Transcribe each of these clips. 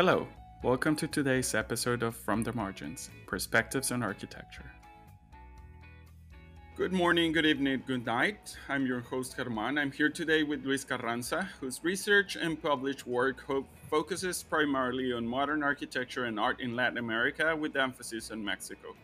Hello, welcome to today's episode of From the Margins Perspectives on Architecture. Good morning, good evening, good night. I'm your host, German. I'm here today with Luis Carranza, whose research and published work focuses primarily on modern architecture and art in Latin America with emphasis on Mexico.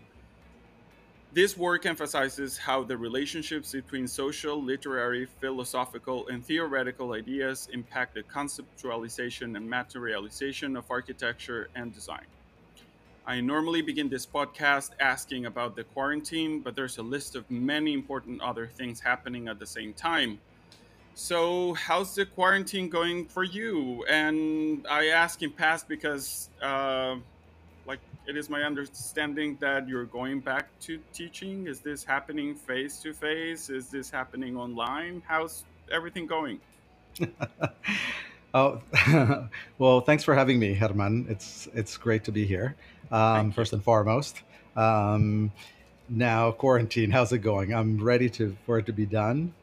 This work emphasizes how the relationships between social, literary, philosophical, and theoretical ideas impact the conceptualization and materialization of architecture and design. I normally begin this podcast asking about the quarantine, but there's a list of many important other things happening at the same time. So, how's the quarantine going for you? And I ask in past because uh, it is my understanding that you're going back to teaching. Is this happening face to face? Is this happening online? How's everything going? oh, well, thanks for having me, Herman. It's it's great to be here. Um, first and foremost. Um, now quarantine, how's it going? I'm ready to for it to be done.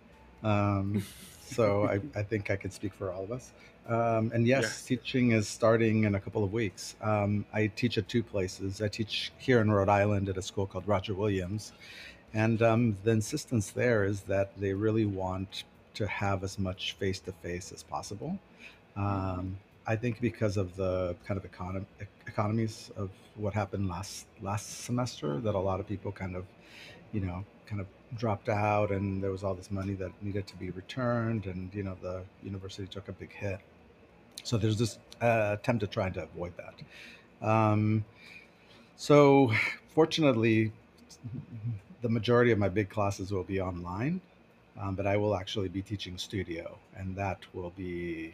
Um, so I, I think I can speak for all of us. Um, and yes, yes, teaching is starting in a couple of weeks. Um, I teach at two places. I teach here in Rhode Island at a school called Roger Williams. And um, the insistence there is that they really want to have as much face to face as possible. Um, I think because of the kind of econom- economies of what happened last last semester, that a lot of people kind of, you know, kind of dropped out, and there was all this money that needed to be returned, and you know, the university took a big hit. So there's this uh, attempt to try to avoid that. Um, so fortunately, the majority of my big classes will be online, um, but I will actually be teaching studio, and that will be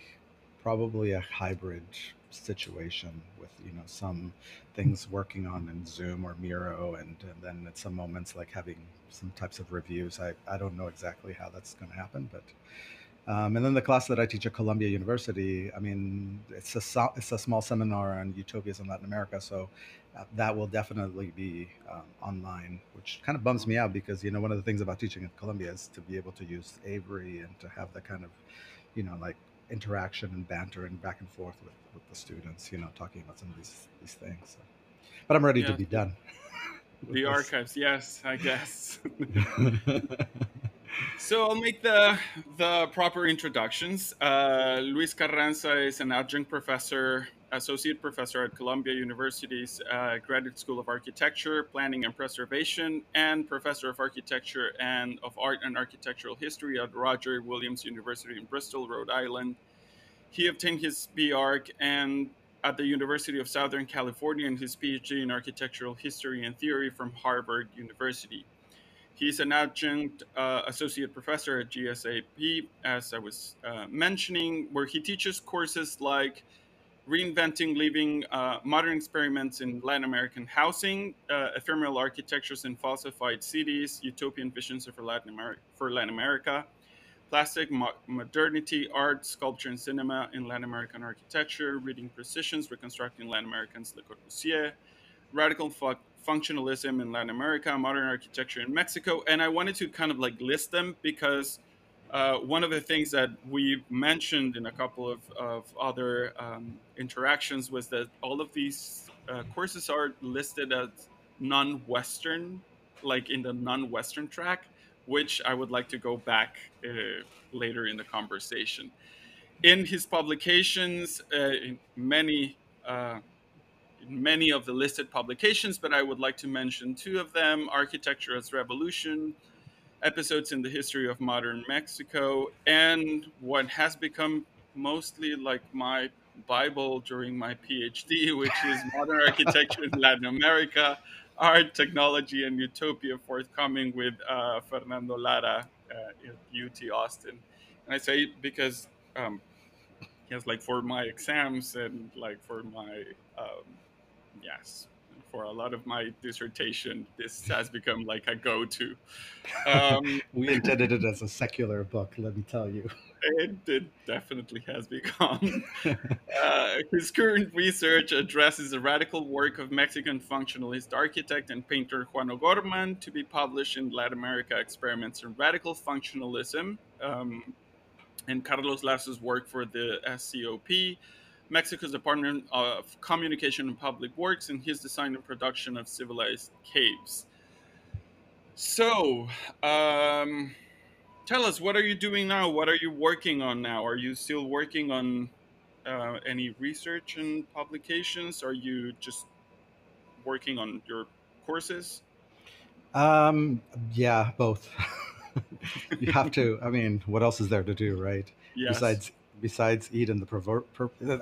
probably a hybrid situation with you know some things working on in Zoom or Miro, and, and then at some moments like having some types of reviews. I, I don't know exactly how that's going to happen, but um, and then the class that I teach at Columbia University, I mean, it's a it's a small seminar on utopias in Latin America, so uh, that will definitely be um, online, which kind of bums me out because you know one of the things about teaching at Columbia is to be able to use Avery and to have the kind of, you know, like interaction and banter and back and forth with, with the students, you know, talking about some of these these things. So. But I'm ready yeah. to be done. the archives, yes, I guess. So I'll make the the proper introductions. Uh, Luis Carranza is an adjunct professor, associate professor at Columbia University's uh, Graduate School of Architecture, Planning and Preservation, and professor of architecture and of art and architectural history at Roger Williams University in Bristol, Rhode Island. He obtained his BArch and at the University of Southern California and his PhD in architectural history and theory from Harvard University. He's an adjunct uh, associate professor at GSAP, as I was uh, mentioning, where he teaches courses like reinventing living, uh, modern experiments in Latin American housing, uh, ephemeral architectures in falsified cities, utopian visions for Latin, America, for Latin America, plastic mo- modernity, art, sculpture, and cinema in Latin American architecture, reading precisions, reconstructing Latin Americans Le Corbusier, radical functionalism in Latin America, modern architecture in Mexico, and I wanted to kind of like list them because uh, one of the things that we mentioned in a couple of, of other um, interactions was that all of these uh, courses are listed as non-Western, like in the non-Western track, which I would like to go back uh, later in the conversation. In his publications, uh, in many uh, many of the listed publications, but I would like to mention two of them Architecture as Revolution, episodes in the history of modern Mexico, and what has become mostly like my Bible during my PhD, which is Modern Architecture in Latin America, Art, Technology, and Utopia, forthcoming with uh, Fernando Lara uh, at UT Austin. And I say because um, has like for my exams and like for my um, yes. For a lot of my dissertation this has become like a go-to. Um, we intended it as a secular book let me tell you. It, it definitely has become. Uh, his current research addresses the radical work of mexican functionalist architect and painter juan o'gorman to be published in latin america experiments in radical functionalism um, and carlos lazo's work for the scop Mexico's Department of Communication and Public Works in his design and production of civilized caves. So, um, tell us, what are you doing now? What are you working on now? Are you still working on uh, any research and publications? Are you just working on your courses? Um, yeah, both. you have to. I mean, what else is there to do, right? Yes. Besides, besides eat and the proverb,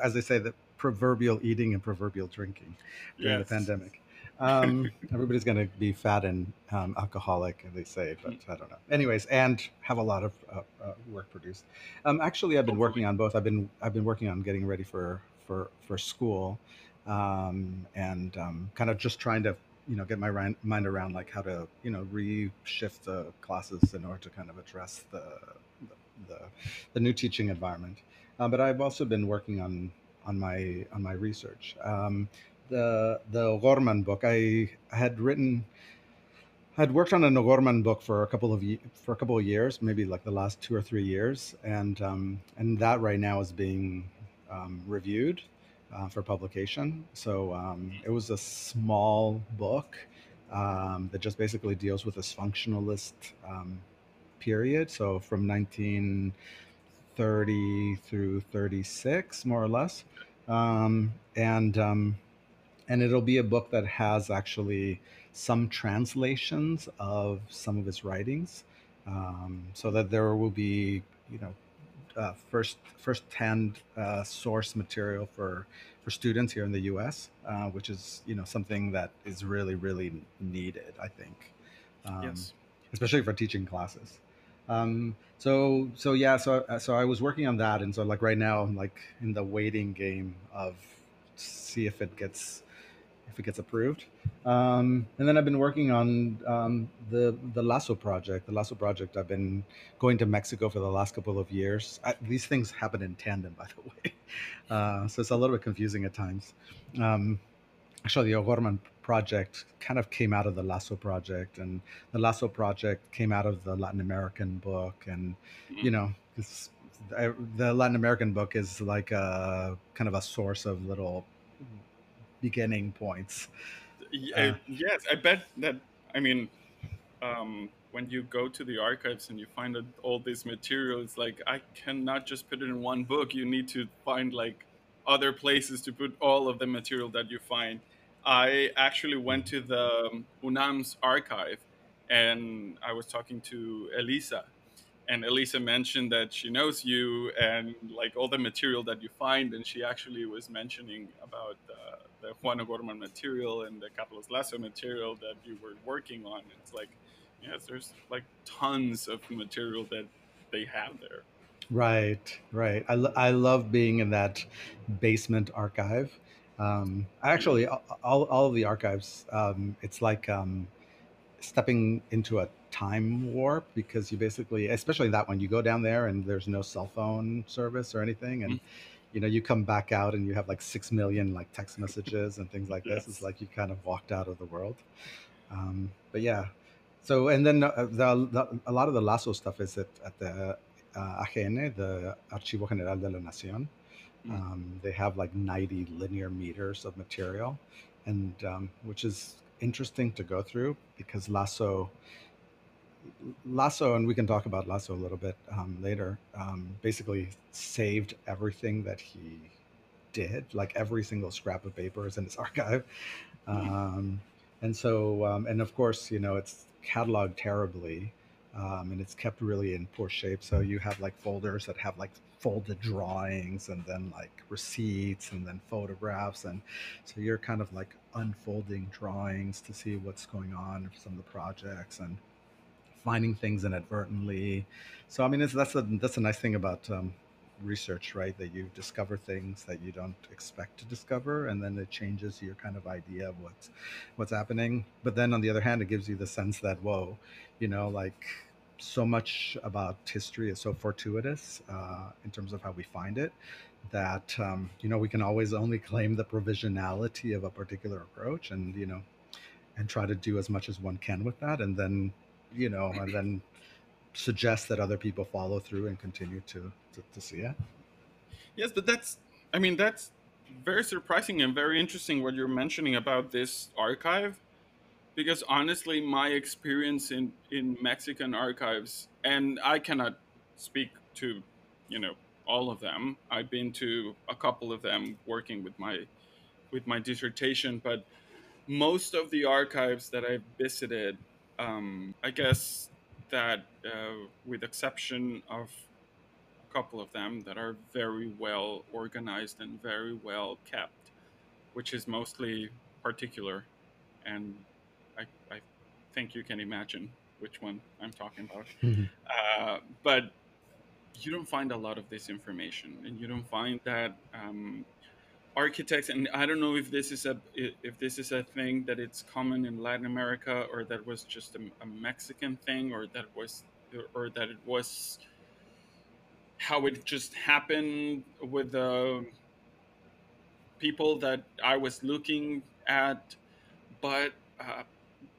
as they say, the proverbial eating and proverbial drinking during yes. the pandemic. Um, everybody's going to be fat and um, alcoholic, they say, but I don't know. Anyways, and have a lot of uh, uh, work produced. Um, actually, I've been working on both. I've been I've been working on getting ready for for for school, um, and um, kind of just trying to you know get my mind around like how to you know reshift the classes in order to kind of address the the, the, the new teaching environment. Uh, but I've also been working on on my on my research. Um, the the O'Gorman book, I, had written. I had worked on an O'Gorman book for a couple of for a couple of years, maybe like the last two or three years, and um, and that right now is being um, reviewed uh, for publication. So um, it was a small book um, that just basically deals with this functionalist um, period. So from 1930 through 36, more or less. Um, and um, and it'll be a book that has actually some translations of some of his writings, um, so that there will be, you know, uh, first first-hand uh, source material for for students here in the U.S., uh, which is you know something that is really really needed, I think, um, yes. especially for teaching classes. Um, so so yeah, so so I was working on that, and so like right now I'm like in the waiting game of see if it gets if it gets approved. Um, and then I've been working on um, the the Lazo project. The Lazo project. I've been going to Mexico for the last couple of years. I, these things happen in tandem, by the way, uh, so it's a little bit confusing at times. Um, actually, the O'Gorman project kind of came out of the Lazo project, and the Lazo project came out of the Latin American book, and mm-hmm. you know. the Latin American book is like a kind of a source of little beginning points. Uh, yes, I bet that. I mean, um, when you go to the archives and you find all this material, it's like I cannot just put it in one book. You need to find like other places to put all of the material that you find. I actually went to the UNAM's archive and I was talking to Elisa and Elisa mentioned that she knows you and like all the material that you find, and she actually was mentioning about uh, the Juan O'Gorman material and the Carlos Lazo material that you were working on. It's like, yes, there's like tons of material that they have there. Right, right. I, lo- I love being in that basement archive. Um, actually, all, all of the archives, um, it's like um, stepping into a time warp because you basically, especially that one, you go down there and there's no cell phone service or anything, and mm-hmm. you know you come back out and you have like six million like text messages and things like this. It's like you kind of walked out of the world. Um, but yeah, so and then uh, the, the, a lot of the Lazo stuff is at, at the uh, AGN, the Archivo General de la Nación. Mm. Um, they have like 90 linear meters of material, and um, which is interesting to go through because Lazo Lazo, and we can talk about Lazo a little bit um, later, um, basically saved everything that he did. Like every single scrap of paper is in his archive. Mm-hmm. Um, and so, um, and of course, you know, it's cataloged terribly um, and it's kept really in poor shape. So you have like folders that have like folded drawings and then like receipts and then photographs. And so you're kind of like unfolding drawings to see what's going on for some of the projects. And finding things inadvertently. So I mean, that's a that's a nice thing about um, research, right? That you discover things that you don't expect to discover, and then it changes your kind of idea of what's what's happening. But then on the other hand, it gives you the sense that whoa, you know, like so much about history is so fortuitous uh, in terms of how we find it that um, you know we can always only claim the provisionality of a particular approach and you know and try to do as much as one can with that and then you know, and then suggest that other people follow through and continue to, to, to see it. Yes, but that's, I mean, that's very surprising and very interesting what you're mentioning about this archive because honestly my experience in in mexican archives and i cannot speak to you know all of them i've been to a couple of them working with my with my dissertation but most of the archives that i've visited um, i guess that uh, with exception of a couple of them that are very well organized and very well kept, which is mostly particular. And I, I think you can imagine which one I'm talking about. Mm-hmm. Uh, but you don't find a lot of this information, and you don't find that um, architects. And I don't know if this is a if this is a thing that it's common in Latin America, or that was just a, a Mexican thing, or that was or that it was how it just happened with the people that I was looking at, but uh,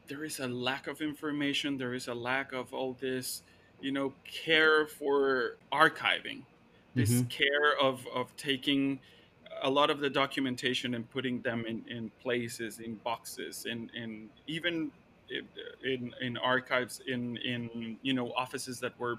there is a lack of information. There is a lack of all this, you know, care for archiving, this mm-hmm. care of of taking a lot of the documentation and putting them in, in places, in boxes, in, in even in, in archives, in, in, you know, offices that were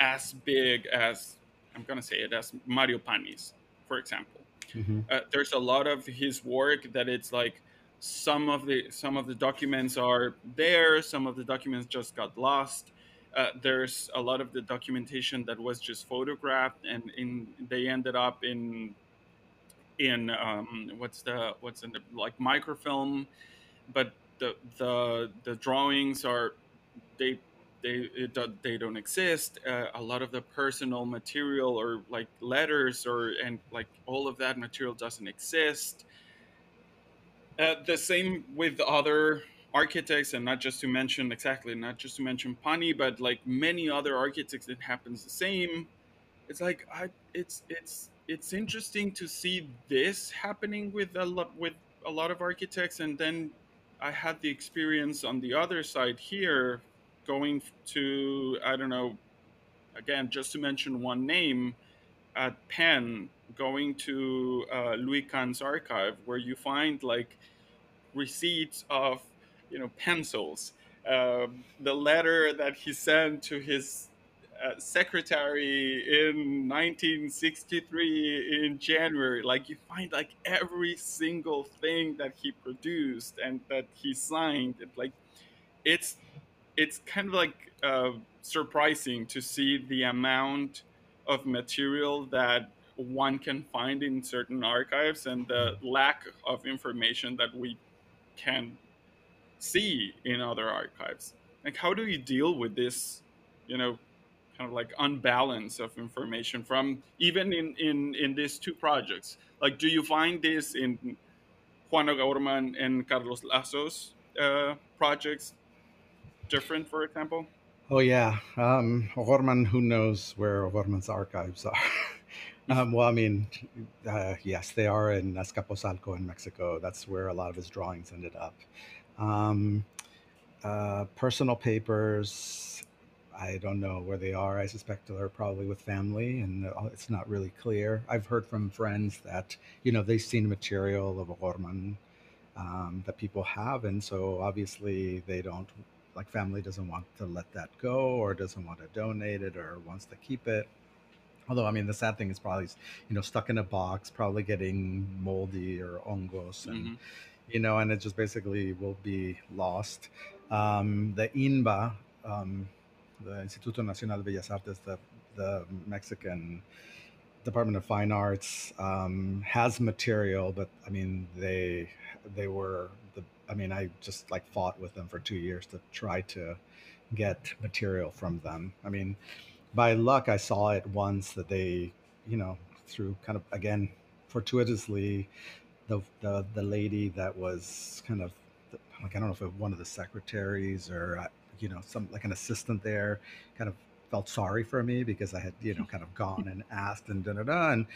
as big as I'm gonna say it as Mario Pani's, for example. Mm-hmm. Uh, there's a lot of his work that it's like some of the some of the documents are there, some of the documents just got lost. Uh, there's a lot of the documentation that was just photographed, and in they ended up in in um, what's the what's in the like microfilm, but the the the drawings are they they it, they don't exist. Uh, a lot of the personal material or like letters or and like all of that material doesn't exist. Uh, the same with other architects, and not just to mention exactly, not just to mention Pani, but like many other architects, it happens the same. It's like I, it's it's it's interesting to see this happening with a lot with a lot of architects, and then I had the experience on the other side here going to I don't know, again just to mention one name, at Penn, going to uh, Louis Kahn's archive where you find like receipts of you know pencils, uh, the letter that he sent to his secretary in 1963 in January. Like you find like every single thing that he produced and that he signed. It, like it's it's kind of like uh, surprising to see the amount of material that one can find in certain archives and the lack of information that we can see in other archives. Like, how do you deal with this, you know, kind of like unbalance of information from even in, in, in these two projects? Like, do you find this in Juan O'Gorman and Carlos Lazo's uh, projects? different, for example? Oh yeah, um, O'Gorman. Who knows where O'Gorman's archives are? um, well, I mean, uh, yes, they are in Azcapotzalco in Mexico. That's where a lot of his drawings ended up. Um, uh, personal papers. I don't know where they are. I suspect they're probably with family, and uh, it's not really clear. I've heard from friends that you know they've seen material of O'Gorman um, that people have, and so obviously they don't like family doesn't want to let that go or doesn't want to donate it or wants to keep it although i mean the sad thing is probably you know stuck in a box probably getting moldy or hongos and mm-hmm. you know and it just basically will be lost um, the inba um, the instituto nacional de bellas artes the, the mexican department of fine arts um, has material but i mean they they were the. I mean, I just like fought with them for two years to try to get material from them. I mean, by luck, I saw it once that they, you know, through kind of again fortuitously, the the the lady that was kind of like I don't know if it, one of the secretaries or uh, you know some like an assistant there, kind of felt sorry for me because I had, you know, kind of gone and asked and da da da. And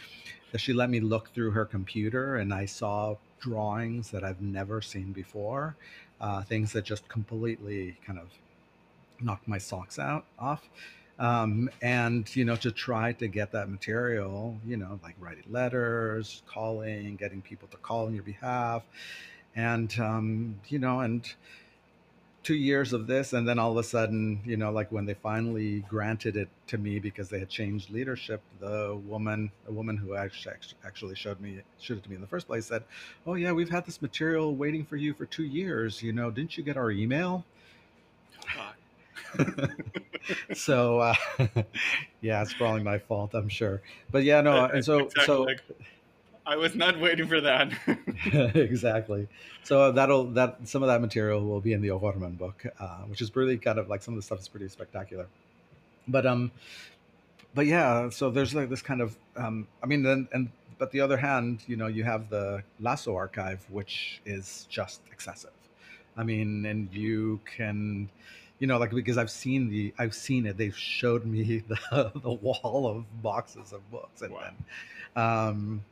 she let me look through her computer and I saw drawings that I've never seen before, uh, things that just completely kind of knocked my socks out off. um, and you know to try to get that material you know like writing letters calling getting people to call on your behalf and um, you know and two years of this and then all of a sudden you know like when they finally granted it to me because they had changed leadership the woman a woman who actually actually showed me showed it to me in the first place said oh yeah we've had this material waiting for you for two years you know didn't you get our email so uh, yeah it's probably my fault i'm sure but yeah no and so exactly. so I was not waiting for that. exactly. So that'll that some of that material will be in the O'Gorman book, uh, which is really kind of like some of the stuff is pretty spectacular. But um, but yeah, so there's like this kind of um, I mean, then and but the other hand, you know, you have the Lazo archive, which is just excessive. I mean, and you can you know like because i've seen the i've seen it they've showed me the the wall of boxes of books and wow. then um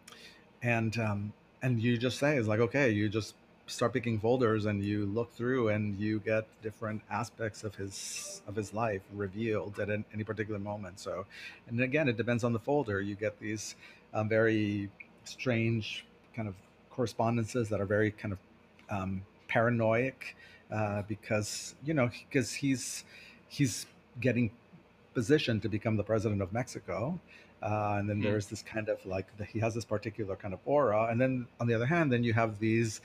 and um, and you just say it's like okay you just start picking folders and you look through and you get different aspects of his of his life revealed at an, any particular moment. So and again it depends on the folder. You get these um, very strange kind of correspondences that are very kind of um, paranoid uh, because you know because he's he's getting positioned to become the president of Mexico uh, and then mm-hmm. there's this kind of like the, he has this particular kind of aura and then on the other hand then you have these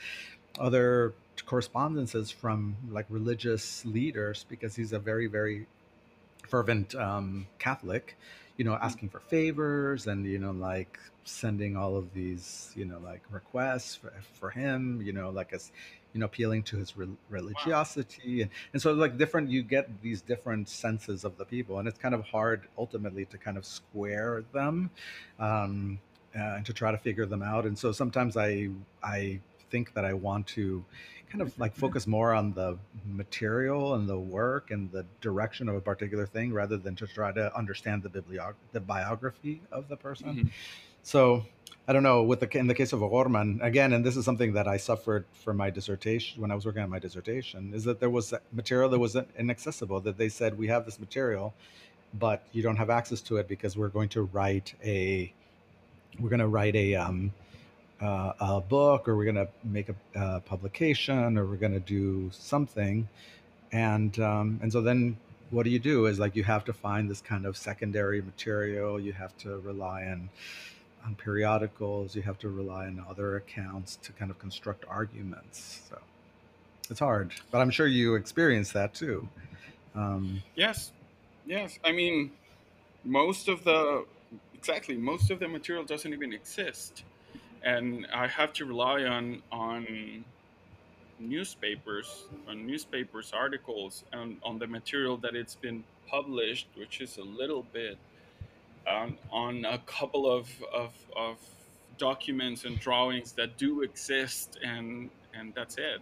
other correspondences from like religious leaders because he's a very very fervent um, catholic you know mm. asking for favors and you know like sending all of these you know like requests for, for him you know like as you know appealing to his re- religiosity wow. and, and so like different you get these different senses of the people and it's kind of hard ultimately to kind of square them um, uh, and to try to figure them out and so sometimes i i think that i want to kind of like focus more on the material and the work and the direction of a particular thing rather than to try to understand the bibliog- the biography of the person mm-hmm. so I don't know with the in the case of O'Gorman again, and this is something that I suffered for my dissertation when I was working on my dissertation, is that there was material that was inaccessible. That they said we have this material, but you don't have access to it because we're going to write a we're going to write a um, uh, a book or we're going to make a, a, publication or we're going to do something, and um, and so then what do you do? Is like you have to find this kind of secondary material. You have to rely on on periodicals. You have to rely on other accounts to kind of construct arguments. So it's hard, but I'm sure you experience that too. Um, yes, yes. I mean, most of the exactly most of the material doesn't even exist, and I have to rely on on newspapers, on newspapers articles, and on the material that it's been published, which is a little bit on, on a couple of, of, of documents and drawings that do exist and and that's it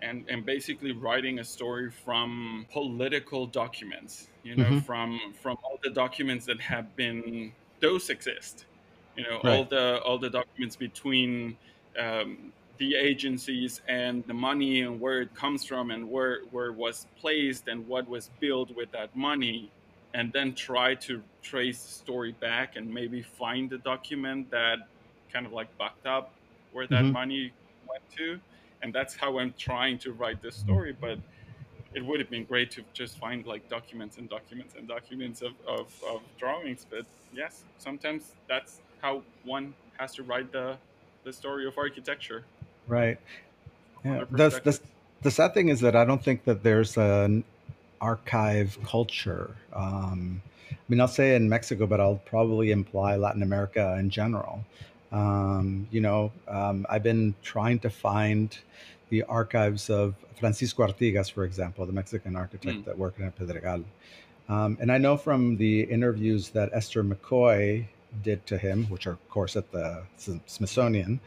and and basically writing a story from political documents you know mm-hmm. from from all the documents that have been those exist you know right. all the all the documents between um, the agencies and the money and where it comes from and where where it was placed and what was built with that money and then try to trace the story back and maybe find the document that kind of like backed up where that mm-hmm. money went to. And that's how i'm trying to write this story but it would have been great to just find like documents and documents and documents of, of, of drawings but yes sometimes that's how one has to write the the story of architecture. Right. Yeah the, the, the sad thing is that i don't think that there's an archive culture. Um, I mean, I'll say in Mexico, but I'll probably imply Latin America in general. Um, you know, um, I've been trying to find the archives of Francisco Artigas, for example, the Mexican architect mm. that worked in Pedregal. Um, and I know from the interviews that Esther McCoy did to him, which are, of course, at the Smithsonian,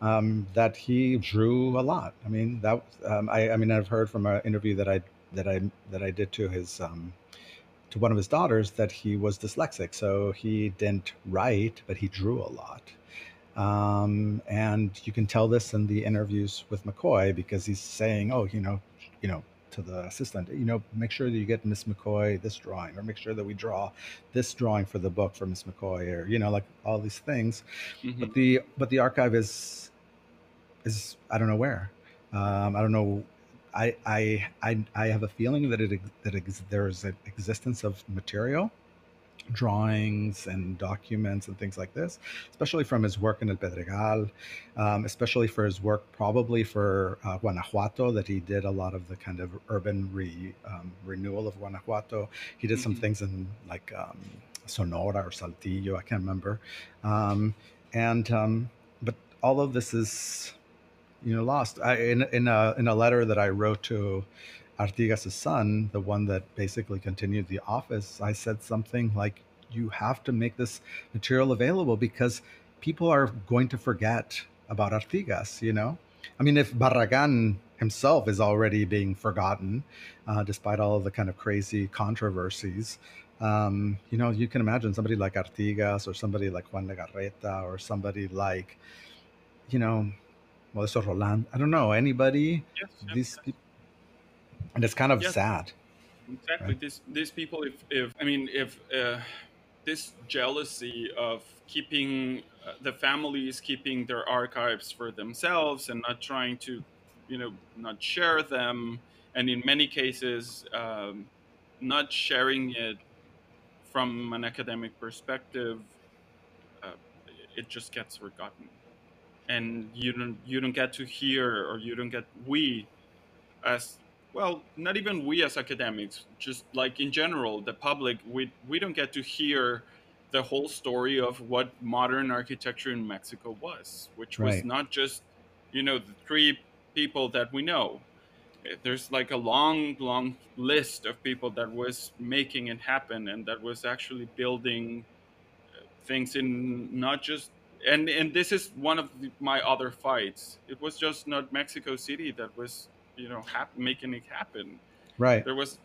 um, that he drew a lot. I mean, that um, I, I, mean, I've heard from an interview that I that I that I did to his um, to one of his daughters that he was dyslexic, so he didn't write, but he drew a lot. Um, and you can tell this in the interviews with McCoy because he's saying, "Oh, you know, you know, to the assistant, you know, make sure that you get Miss McCoy this drawing, or make sure that we draw this drawing for the book for Miss McCoy, or you know, like all these things. Mm-hmm. But the but the archive is is I don't know where. Um, I don't know. I, I I I have a feeling that it that ex- there's an existence of material drawings and documents and things like this, especially from his work in El Pedregal, um, especially for his work probably for uh, Guanajuato, that he did a lot of the kind of urban re, um, renewal of Guanajuato. He did some mm-hmm. things in like um, Sonora or Saltillo, I can't remember. Um, and, um, but all of this is, you know, lost. I, in, in, a, in a letter that I wrote to Artigas' son, the one that basically continued the office, I said something like, you have to make this material available because people are going to forget about Artigas, you know? I mean, if Barragan himself is already being forgotten, uh, despite all of the kind of crazy controversies, um, you know, you can imagine somebody like Artigas or somebody like Juan Legarreta or somebody like, you know, well, this Roland. I don't know anybody. Yes, these yes and it's kind of yes. sad exactly right? these these people if if i mean if uh, this jealousy of keeping uh, the families keeping their archives for themselves and not trying to you know not share them and in many cases um, not sharing it from an academic perspective uh, it just gets forgotten and you don't you don't get to hear or you don't get we as well, not even we as academics, just like in general, the public, we, we don't get to hear the whole story of what modern architecture in Mexico was, which was right. not just, you know, the three people that we know. There's like a long, long list of people that was making it happen and that was actually building uh, things in not just and and this is one of the, my other fights. It was just not Mexico City that was you know hap- making it happen right there was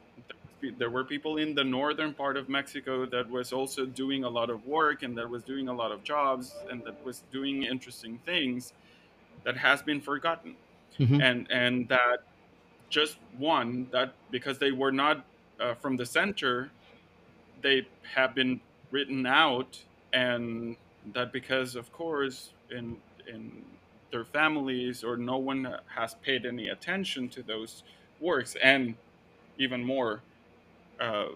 there were people in the northern part of Mexico that was also doing a lot of work and that was doing a lot of jobs and that was doing interesting things that has been forgotten mm-hmm. and and that just one that because they were not uh, from the center they have been written out and that because of course in in their families or no one has paid any attention to those works and even more uh,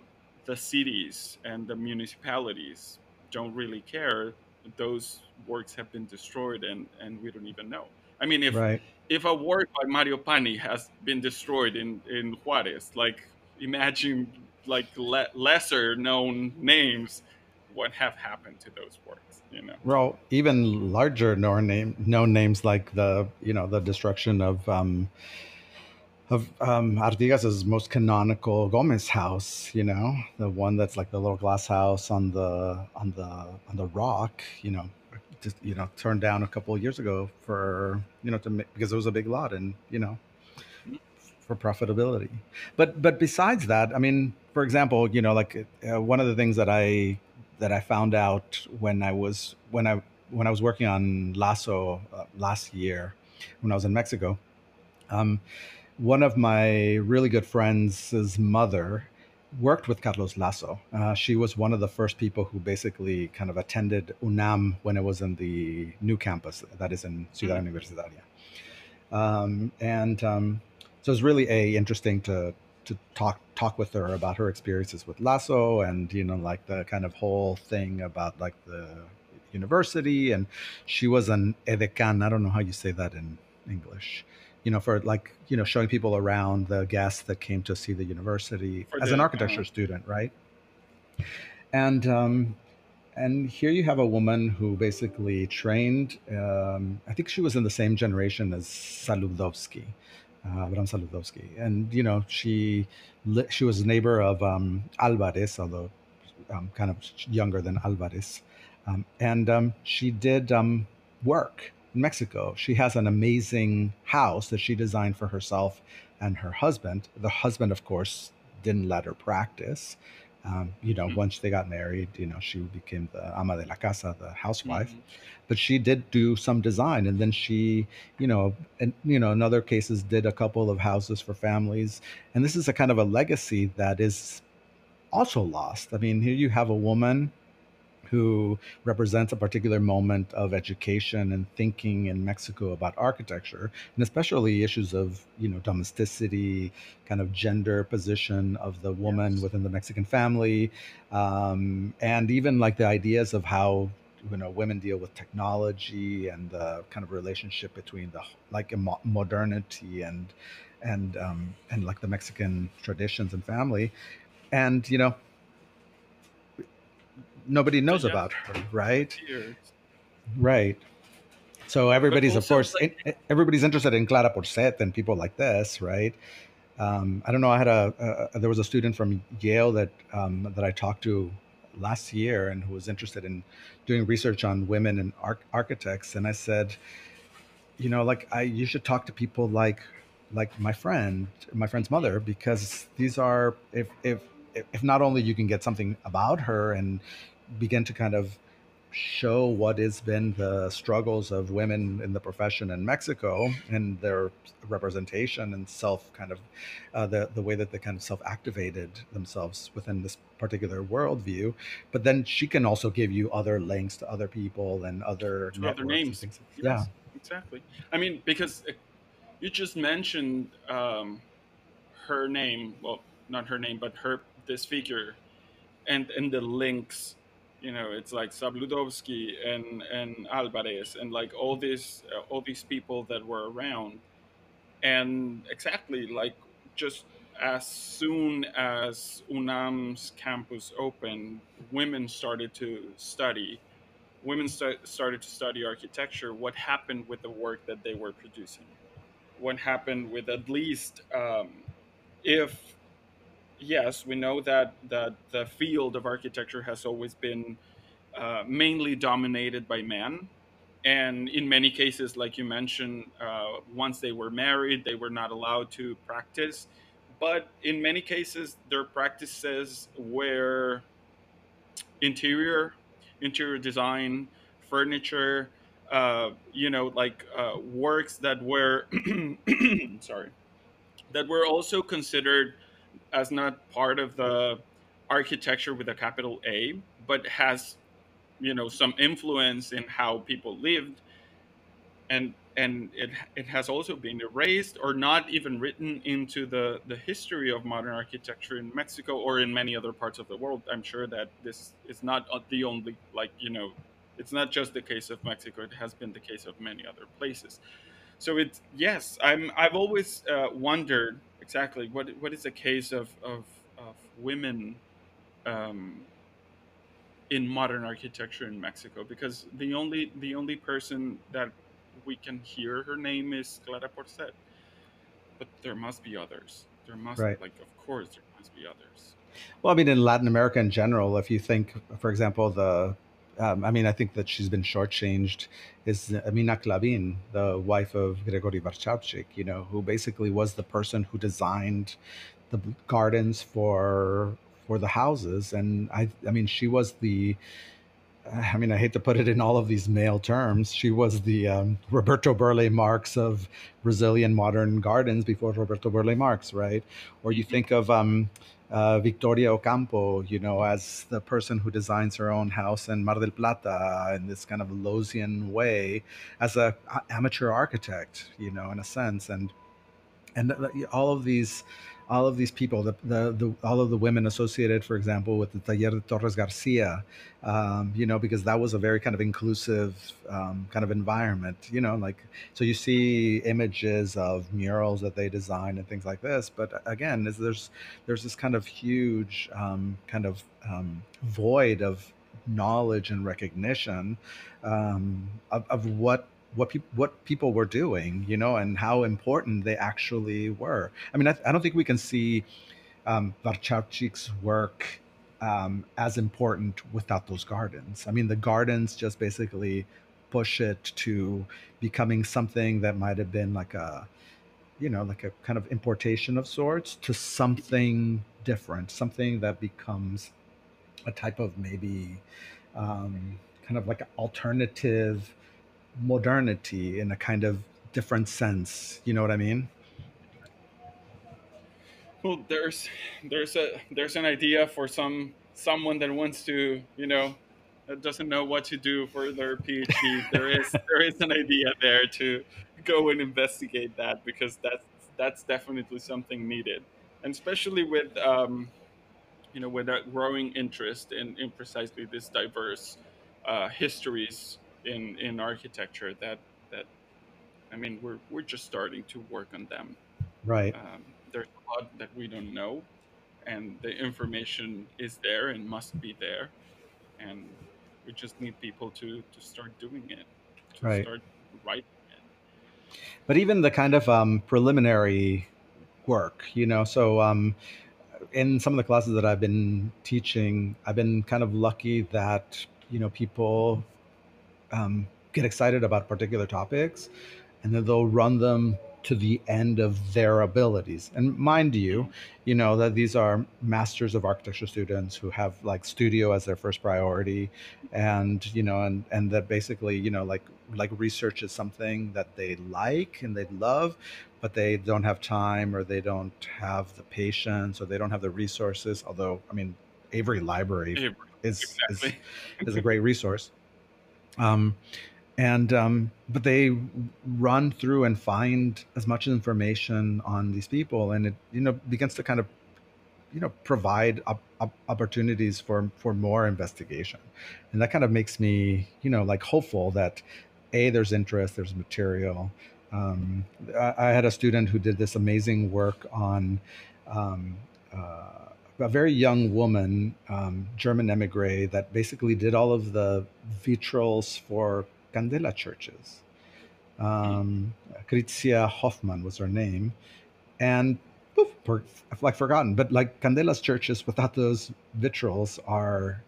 the cities and the municipalities don't really care those works have been destroyed and and we don't even know i mean if right. if a work by mario pani has been destroyed in in juarez like imagine like le- lesser known names what have happened to those works you know well even larger known name known names like the you know the destruction of um of um Artigas's most canonical Gomez house, you know, the one that's like the little glass house on the on the on the rock, you know, just you know, turned down a couple of years ago for you know to because it was a big lot and you know for profitability. But but besides that, I mean, for example, you know, like uh, one of the things that I that I found out when I was when I when I was working on Lazo uh, last year when I was in Mexico. Um, one of my really good friends' mother worked with Carlos Lazo. Uh, she was one of the first people who basically kind of attended UNAM when it was in the new campus that is in Ciudad mm-hmm. Universitaria. Um, and um, so it's really a interesting to to talk talk with her about her experiences with Lazo and you know like the kind of whole thing about like the university. And she was an edecán I don't know how you say that in English you know for like you know showing people around the guests that came to see the university for as the, an architecture uh, student right? And um and here you have a woman who basically trained um, i think she was in the same generation as zabludovsky uh, Abraham Zabludovsky, and you know she she was a neighbor of um, Alvarez, although um, kind of younger than Alvarez, um, and um, she did um, work in Mexico. She has an amazing house that she designed for herself and her husband. The husband, of course, didn't let her practice. Um, you know, mm-hmm. once they got married, you know, she became the ama de la casa, the housewife. Mm-hmm. But she did do some design, and then she, you know, and you know, in other cases, did a couple of houses for families. And this is a kind of a legacy that is also lost. I mean, here you have a woman who represents a particular moment of education and thinking in Mexico about architecture, and especially issues of you know domesticity, kind of gender position of the woman yes. within the Mexican family, um, and even like the ideas of how you know women deal with technology and the kind of relationship between the like modernity and and um, and like the Mexican traditions and family, and you know nobody knows yeah. about her, right? Years. Right. So everybody's, of course, like, everybody's interested in Clara Porcet and people like this, right? Um, I don't know. I had a, a, there was a student from Yale that um, that I talked to last year and who was interested in doing research on women and arch- architects, and I said, you know, like I you should talk to people like like my friend, my friend's mother, because these are if if if not only you can get something about her and begin to kind of show what has been the struggles of women in the profession in Mexico and their representation and self kind of uh, the the way that they kind of self activated themselves within this particular worldview. But then she can also give you other links to other people and other other names. Yes, yeah, exactly. I mean, because you just mentioned um, her name. Well, not her name, but her this figure, and and the links you know it's like Zabludovsky and and Alvarez and like all these uh, all these people that were around. And exactly like just as soon as UNAM's campus opened women started to study. Women st- started to study architecture. What happened with the work that they were producing? What happened with at least um, if yes, we know that that the field of architecture has always been uh, mainly dominated by men, and in many cases, like you mentioned, uh, once they were married, they were not allowed to practice. But in many cases, their practices were interior, interior design, furniture, uh, you know, like uh, works that were, sorry, that were also considered as not part of the architecture with a capital A, but has you know some influence in how people lived, and and it it has also been erased or not even written into the the history of modern architecture in Mexico or in many other parts of the world. I'm sure that this is not the only like you know, it's not just the case of Mexico. It has been the case of many other places. So it's yes, I'm I've always uh, wondered exactly what what is the case of of, of women um, in modern architecture in Mexico because the only the only person that we can hear her name is Clara Porcet, but there must be others. There must right. like of course there must be others. Well, I mean, in Latin America in general, if you think, for example, the um, I mean, I think that she's been shortchanged. Is Amina Klabin, the wife of Gregory Warchavchik, you know, who basically was the person who designed the gardens for for the houses, and I, I mean, she was the. I mean, I hate to put it in all of these male terms. She was the um, Roberto Burle Marx of Brazilian modern gardens before Roberto Burle Marx, right? Or you think of um, uh, Victoria Ocampo, you know, as the person who designs her own house in Mar del Plata in this kind of Loosian way, as a amateur architect, you know, in a sense, and and all of these all of these people, the, the, the, all of the women associated, for example, with the Taller de Torres Garcia, um, you know, because that was a very kind of inclusive um, kind of environment, you know, like, so you see images of murals that they design and things like this. But uh, again, there's, there's this kind of huge um, kind of um, void of knowledge and recognition um, of, of what what people what people were doing, you know, and how important they actually were. I mean, I, I don't think we can see um, Warchavchik's work um, as important without those gardens. I mean, the gardens just basically push it to becoming something that might have been like a, you know, like a kind of importation of sorts to something different, something that becomes a type of maybe um, kind of like alternative modernity in a kind of different sense. You know what I mean? Well, there's there's a there's an idea for some someone that wants to you know that doesn't know what to do for their PhD. there is there is an idea there to go and investigate that because that's that's definitely something needed, and especially with um, you know with that growing interest in, in precisely this diverse uh, histories in in architecture that that I mean we're we're just starting to work on them. Right. Um, there's a lot that we don't know, and the information is there and must be there, and we just need people to to start doing it, to right. start writing it. But even the kind of um, preliminary work, you know, so um, in some of the classes that I've been teaching, I've been kind of lucky that you know people um, get excited about particular topics, and then they'll run them to the end of their abilities. And mind you, you know that these are masters of architecture students who have like studio as their first priority, and you know, and and that basically, you know, like like research is something that they like and they love, but they don't have time or they don't have the patience or they don't have the resources. Although, I mean, Avery Library Avery. is exactly. is, is a great resource. Um, and um, but they run through and find as much information on these people, and it you know begins to kind of you know provide op- op- opportunities for for more investigation, and that kind of makes me you know like hopeful that a there's interest, there's material. Um, I, I, had a student who did this amazing work on. Um, uh, a very young woman, um, German emigre, that basically did all of the vitrals for Candela churches. Um, Kitzia Hofmann was her name. And poof, per, like forgotten, but like Candela's churches without those vitrals are,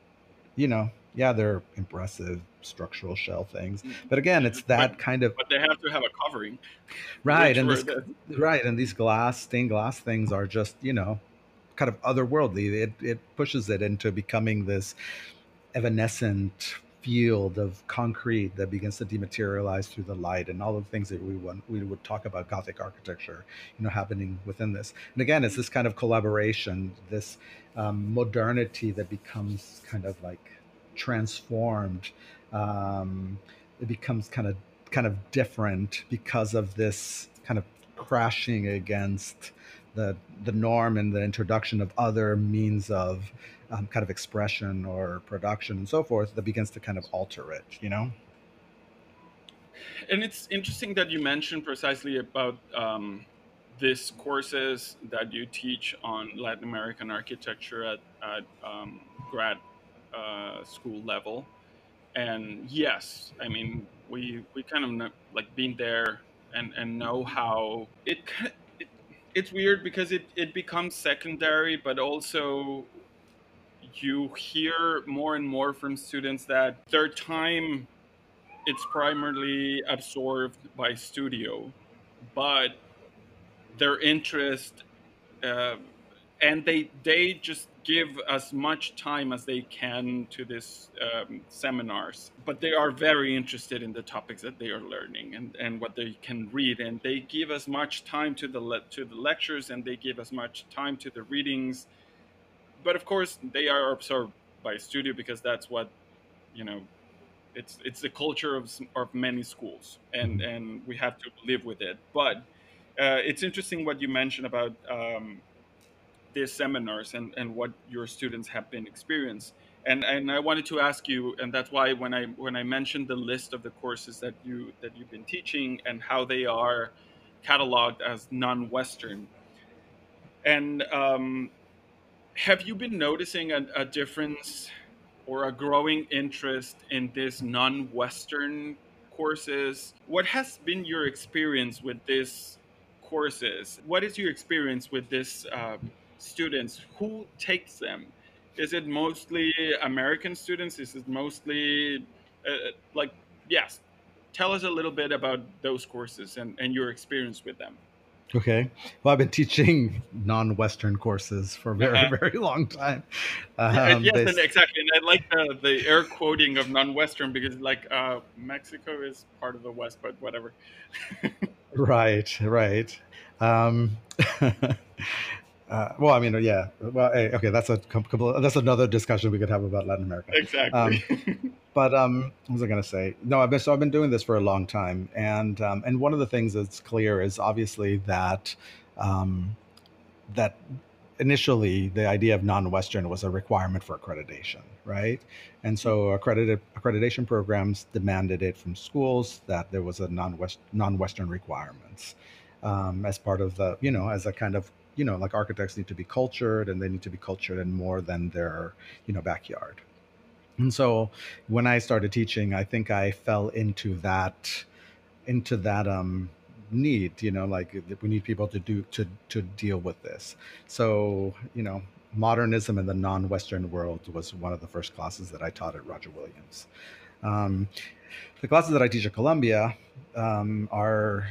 you know, yeah, they're impressive structural shell things. But again, it's that but, kind of. But they have to have a covering. Right. And this, right. And these glass, stained glass things are just, you know, kind of otherworldly. It, it pushes it into becoming this evanescent field of concrete that begins to dematerialize through the light and all the things that we want we would talk about gothic architecture you know happening within this and again it's this kind of collaboration this um, modernity that becomes kind of like transformed um, it becomes kind of kind of different because of this kind of crashing against the the norm and the introduction of other means of um, kind of expression or production and so forth that begins to kind of alter it, you know? And it's interesting that you mentioned precisely about um, these courses that you teach on Latin American architecture at, at um, grad uh, school level. And yes, I mean, we, we kind of like been there and, and know how it it's weird because it, it becomes secondary, but also you hear more and more from students that their time it's primarily absorbed by studio, but their interest uh, and they they just give as much time as they can to these um, seminars but they are very interested in the topics that they are learning and, and what they can read and they give as much time to the le- to the lectures and they give as much time to the readings but of course they are absorbed by studio because that's what you know it's it's the culture of, of many schools and mm-hmm. and we have to live with it but uh, it's interesting what you mentioned about um, these seminars and, and what your students have been experienced and and I wanted to ask you and that's why when I when I mentioned the list of the courses that you that you've been teaching and how they are cataloged as non-western and um, have you been noticing a, a difference or a growing interest in these non-Western courses? What has been your experience with these courses? What is your experience with this? um, students? Who takes them? Is it mostly American students? Is it mostly uh, like yes? Tell us a little bit about those courses and, and your experience with them. Okay. Well, I've been teaching non-Western courses for a very, uh-huh. very long time. Um, yes, and exactly. And I like the, the air quoting of non-Western because, like, uh, Mexico is part of the West, but whatever. right, right. Um, uh, well, I mean, yeah. Well, hey, okay, that's a couple. That's another discussion we could have about Latin America. Exactly. Um, but um, what was I going to say? No, I've been so I've been doing this for a long time, and um, and one of the things that's clear is obviously that um, that initially the idea of non-Western was a requirement for accreditation, right? And so accredited accreditation programs demanded it from schools that there was a non-West non-Western requirements um, as part of the you know as a kind of you know like architects need to be cultured and they need to be cultured in more than their you know backyard and so when I started teaching, I think I fell into that into that um need, you know, like we need people to do to to deal with this. So, you know, modernism in the non-Western world was one of the first classes that I taught at Roger Williams. Um, the classes that I teach at Columbia um, are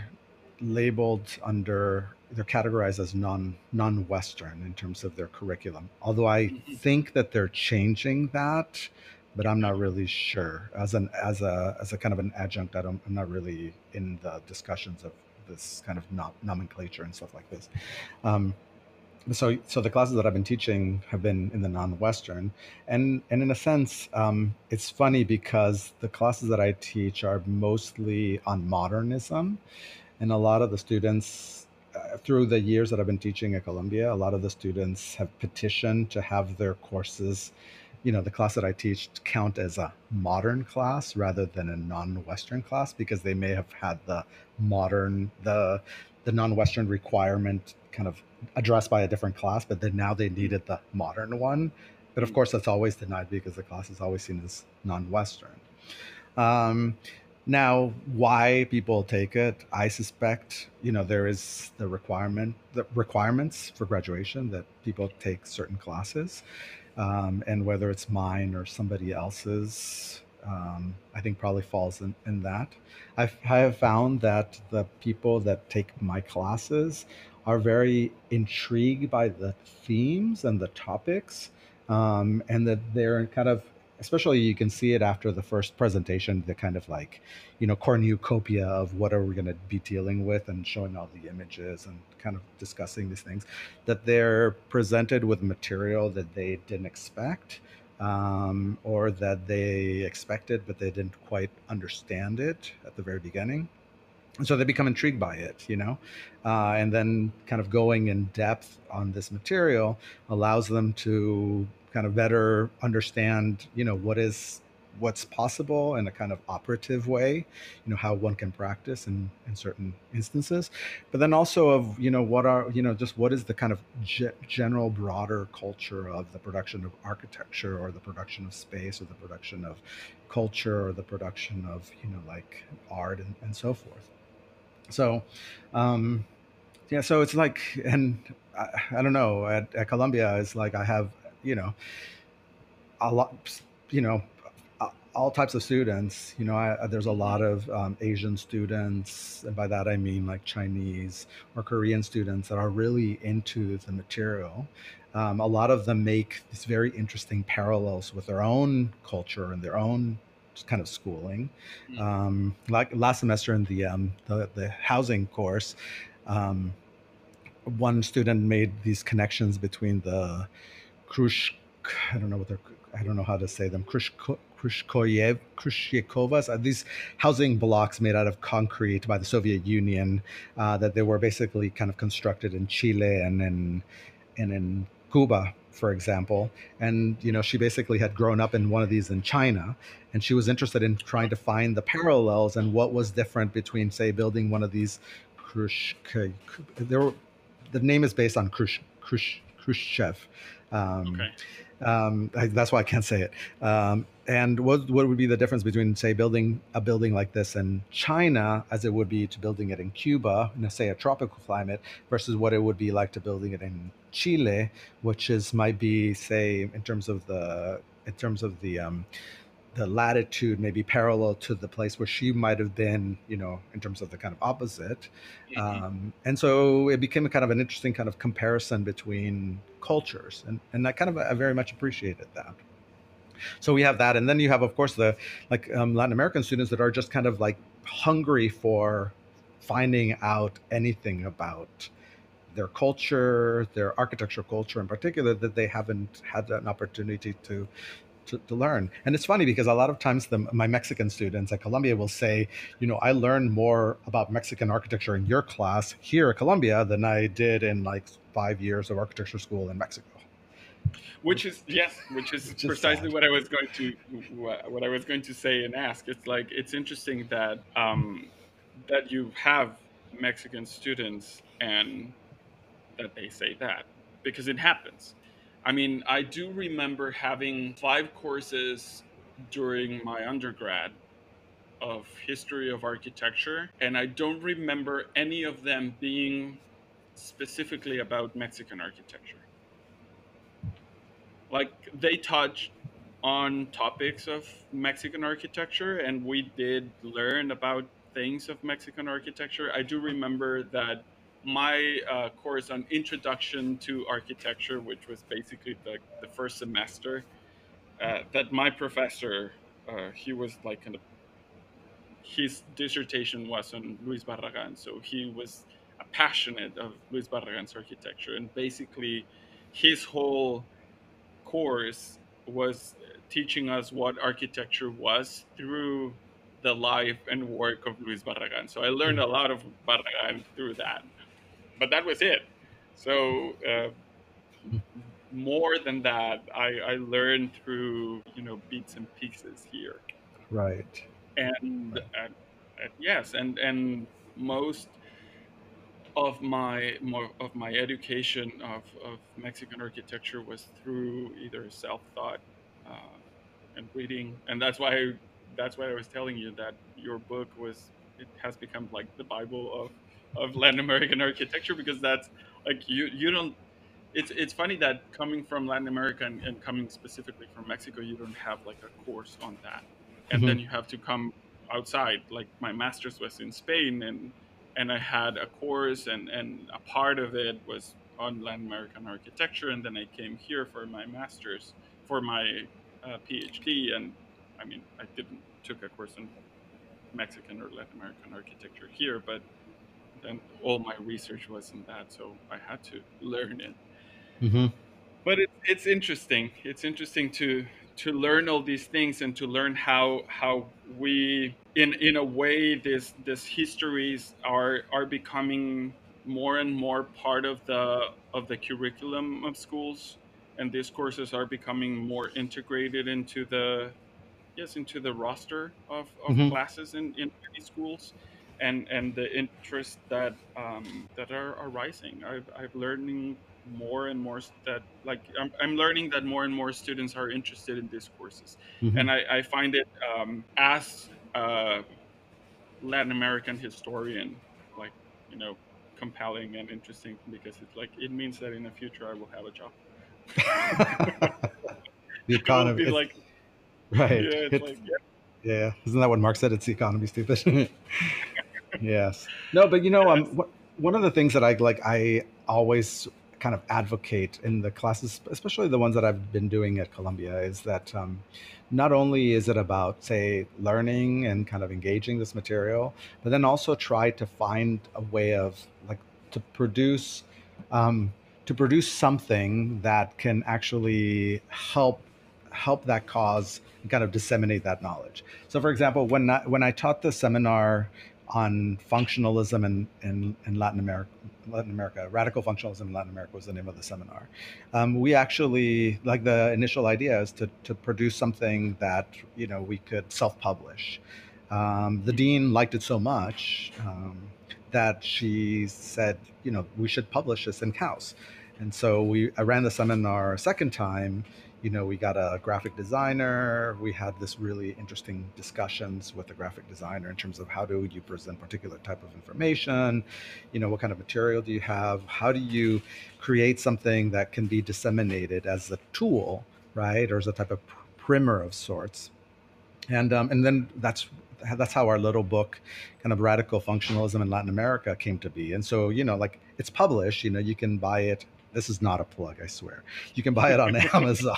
labeled under they're categorized as non non-Western in terms of their curriculum. Although I mm-hmm. think that they're changing that but I'm not really sure. As an as a as a kind of an adjunct, I don't, I'm not really in the discussions of this kind of nomenclature and stuff like this. Um, so so the classes that I've been teaching have been in the non-Western, and and in a sense, um, it's funny because the classes that I teach are mostly on modernism, and a lot of the students. Uh, through the years that I've been teaching at Columbia, a lot of the students have petitioned to have their courses you know the class that i teach count as a modern class rather than a non-western class because they may have had the modern the the non-western requirement kind of addressed by a different class but then now they needed the modern one but of mm. course that's always denied because the class is always seen as non-western um, now why people take it i suspect you know there is the requirement the requirements for graduation that people take certain classes um, and whether it's mine or somebody else's, um, I think probably falls in, in that. I've, I have found that the people that take my classes are very intrigued by the themes and the topics, um, and that they're kind of especially you can see it after the first presentation the kind of like you know cornucopia of what are we going to be dealing with and showing all the images and kind of discussing these things that they're presented with material that they didn't expect um, or that they expected but they didn't quite understand it at the very beginning. And so they become intrigued by it you know? Uh, and then kind of going in depth on this material allows them to kind of better understand, you know, what is what's possible in a kind of operative way, you know, how one can practice in, in certain instances, but then also of, you know, what are, you know, just what is the kind of ge- general broader culture of the production of architecture or the production of space or the production of culture or the production of, you know, like art and, and so forth. So, um, yeah, so it's like, and I, I don't know, at, at Columbia, it's like I have you know, a lot, you know, all types of students. You know, I, there's a lot of um, Asian students, and by that I mean like Chinese or Korean students that are really into the material. Um, a lot of them make these very interesting parallels with their own culture and their own kind of schooling. Mm. Um, like last semester in the um, the, the, housing course, um, one student made these connections between the Krush, I don't know what they're, I don't know how to say them, Krush, Krushkoyev, Khrushchevkovas, uh, these housing blocks made out of concrete by the Soviet Union uh, that they were basically kind of constructed in Chile and in, and in Cuba, for example. And, you know, she basically had grown up in one of these in China. And she was interested in trying to find the parallels and what was different between, say, building one of these Khrush, there the name is based on Khrush, Khrush, Khrushchev. Um, okay. Um, I, that's why I can't say it. Um, and what what would be the difference between say building a building like this in China as it would be to building it in Cuba in a, say a tropical climate versus what it would be like to building it in Chile, which is might be say in terms of the in terms of the um, the latitude maybe parallel to the place where she might have been, you know, in terms of the kind of opposite. Mm-hmm. Um, and so it became a kind of an interesting kind of comparison between cultures, and and I kind of I very much appreciated that. So we have that, and then you have, of course, the like um, Latin American students that are just kind of like hungry for finding out anything about their culture, their architectural culture in particular, that they haven't had an opportunity to to, to, learn. And it's funny because a lot of times the, my Mexican students at Columbia will say, you know, I learned more about Mexican architecture in your class here at Columbia than I did in like five years of architecture school in Mexico. Which is yes, which is which precisely is what I was going to what I was going to say and ask. It's like it's interesting that um, that you have Mexican students and that they say that because it happens I mean, I do remember having five courses during my undergrad of history of architecture, and I don't remember any of them being specifically about Mexican architecture. Like they touched on topics of Mexican architecture, and we did learn about things of Mexican architecture. I do remember that my uh, course on introduction to architecture, which was basically the, the first semester, uh, that my professor, uh, he was like kind of, his dissertation was on Luis Barragan, so he was a passionate of Luis Barragan's architecture, and basically, his whole course was teaching us what architecture was through the life and work of Luis Barragan. So I learned a lot of Barragan through that but that was it. So uh, more than that, I, I learned through you know bits and pieces here. Right. And right. Uh, uh, yes, and and most of my more of my education of, of Mexican architecture was through either self thought uh, and reading, and that's why that's why I was telling you that your book was it has become like the Bible of of Latin American architecture because that's like you you don't it's it's funny that coming from Latin America and, and coming specifically from Mexico, you don't have like a course on that, and mm-hmm. then you have to come outside. Like my master's was in Spain, and and I had a course, and and a part of it was on Latin American architecture, and then I came here for my master's for my uh, PhD, and I mean I didn't took a course in Mexican or Latin American architecture here, but and all my research was in that, so I had to learn it. Mm-hmm. But it, it's interesting. It's interesting to to learn all these things and to learn how how we in in a way this this histories are are becoming more and more part of the of the curriculum of schools and these courses are becoming more integrated into the yes into the roster of, of mm-hmm. classes in, in many schools and and the interest that um, that are, are rising. I've I've learning more and more that like I'm, I'm learning that more and more students are interested in these courses, mm-hmm. and I, I find it um, as a Latin American historian, like you know, compelling and interesting because it's like it means that in the future I will have a job. the economy, like right? Yeah, it's it's, like, yeah. Yeah, isn't that what Marx said? It's the economy, stupid yes. No, but you know, um, one of the things that I like, I always kind of advocate in the classes, especially the ones that I've been doing at Columbia, is that um, not only is it about, say, learning and kind of engaging this material, but then also try to find a way of like to produce um, to produce something that can actually help help that cause and kind of disseminate that knowledge. So, for example, when I, when I taught the seminar on functionalism in, in, in, Latin America. Latin America, radical functionalism in Latin America was the name of the seminar. Um, we actually, like the initial idea is to, to produce something that you know we could self-publish. Um, the dean liked it so much um, that she said, you know, we should publish this in house. And so we I ran the seminar a second time you know, we got a graphic designer. We had this really interesting discussions with the graphic designer in terms of how do you present particular type of information, you know, what kind of material do you have? How do you create something that can be disseminated as a tool, right? Or as a type of primer of sorts. and um, and then that's that's how our little book kind of radical functionalism in latin america came to be and so you know like it's published you know you can buy it this is not a plug i swear. You can buy it on amazon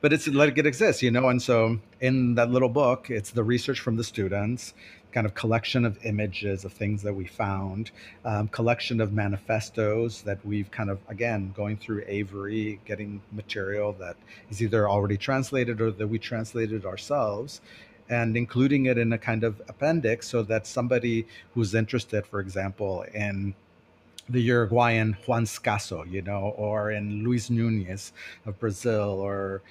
but it's like it exists you know? And so in that little book it's the research from the students kind of collection of images of things that we found, um, collection of manifestos that we've kind of, again, going through Avery, getting material that is either already translated or that we translated ourselves, and including it in a kind of appendix so that somebody who's interested, for example, in the Uruguayan Juan Scasso, you know, or in Luiz Nunes of Brazil, or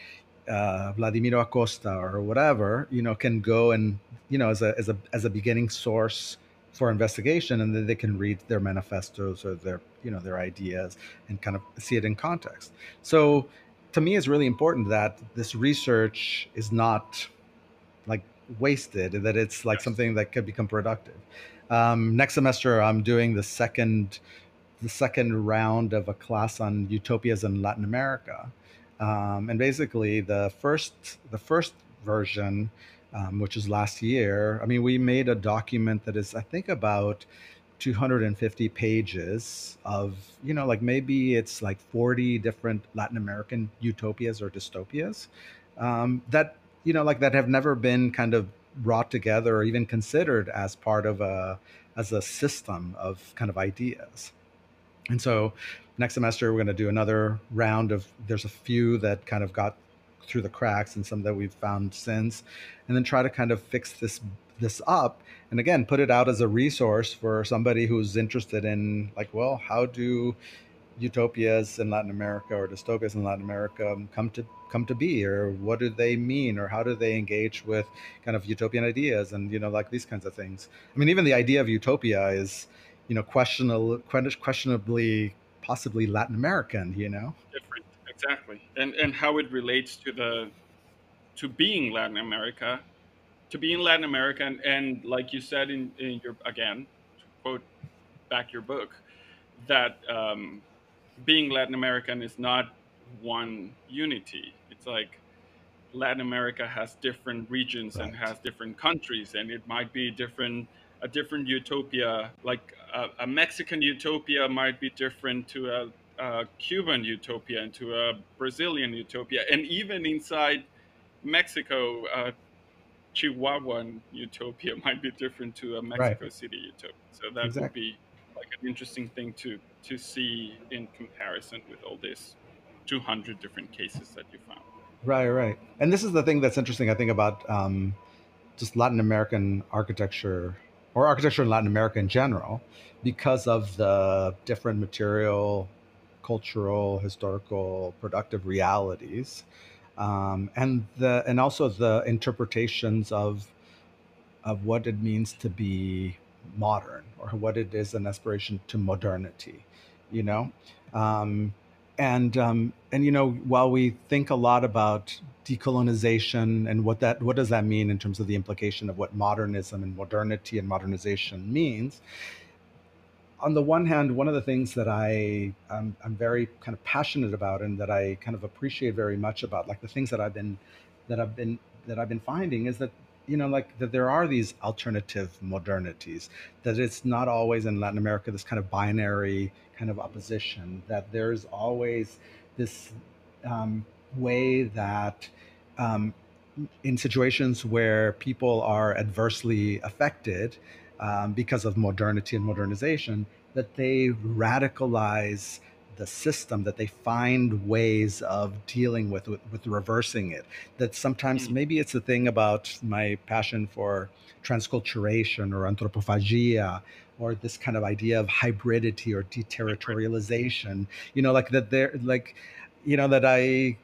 uh, Wladimiro Acosta or whatever, you know, can go and you know as a as a as a beginning source for investigation, and then they can read their manifestos or their you know their ideas and kind of see it in context. So to me, it's really important that this research is not like wasted, that it's like something that could become productive. Um, next semester, I'm doing the second the second round of a class on utopias in Latin America um, and basically, the first the first version, um, which is last year, I mean, we made a document that is, I think, about 250 pages of, you know, like maybe it's like 40 different Latin American utopias or dystopias um, that, you know, like that have never been kind of brought together or even considered as part of a as a system of kind of ideas. And so next semester we're going to do another round of there's a few that kind of got through the cracks and some that we've found since and then try to kind of fix this this up and again put it out as a resource for somebody who's interested in like well how do utopias in Latin America or dystopias in Latin America come to come to be? Or what do they mean? Or how do they engage with kind of utopian ideas and you know like these kinds of things? I mean even the idea of utopia is you know questionable questionably possibly Latin American, you know? Different, exactly. And and how it relates to the to being Latin America, to being Latin America, and, and like you said in, in your again, to quote back your book, that um, being Latin American is not one unity. It's like Latin America has different regions right. and has different countries, and it might be different a different utopia, like a, a Mexican utopia might be different to a, a, Cuban utopia and to a Brazilian utopia, and even inside Mexico, uh, Chihuahuan utopia might be different to a Mexico right. City utopia. So that exactly. would be like an interesting thing to to see in comparison with all these 200 different cases that you found. Right, right. And this is the thing that's interesting, I think, about um, just Latin American architecture or architecture in Latin America in general, because of the different material, cultural, historical, productive realities, um, and the and also the interpretations of of what it means to be modern or what it is an aspiration to modernity, you know. Um, and um, and you know while we think a lot about decolonization and what that what does that mean in terms of the implication of what modernism and modernity and modernization means on the one hand one of the things that i um, i'm very kind of passionate about and that i kind of appreciate very much about like the things that i've been that i've been that i've been finding is that you know like that there are these alternative modernities that it's not always in latin america this kind of binary kind of opposition, that there's always this um, way that um, in situations where people are adversely affected um, because of modernity and modernization, that they radicalize the system that they find ways of dealing with, with, with reversing it. That sometimes mm. maybe it's a thing about my passion for transculturation or anthropophagia or this kind of idea of hybridity or deterritorialization. You know like that they're like you know that i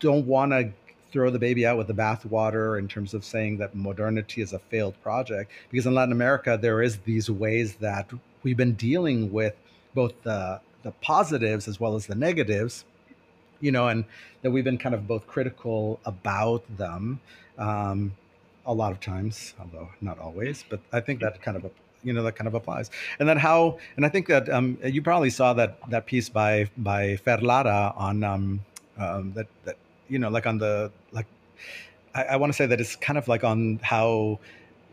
don't want to throw the baby out with the bathwater in terms of saying that modernity is a failed project because in latin america there is these ways that we've been dealing with both the the positives as well as the negatives you know and that we've been kind of both critical about them um, a lot of times although not always but i think that kind of you know that kind of applies. And then how and i think that um, you probably saw that that piece by by Fer Lara on um, um, that that you know like on the like I, I want to say that it's kind of like on how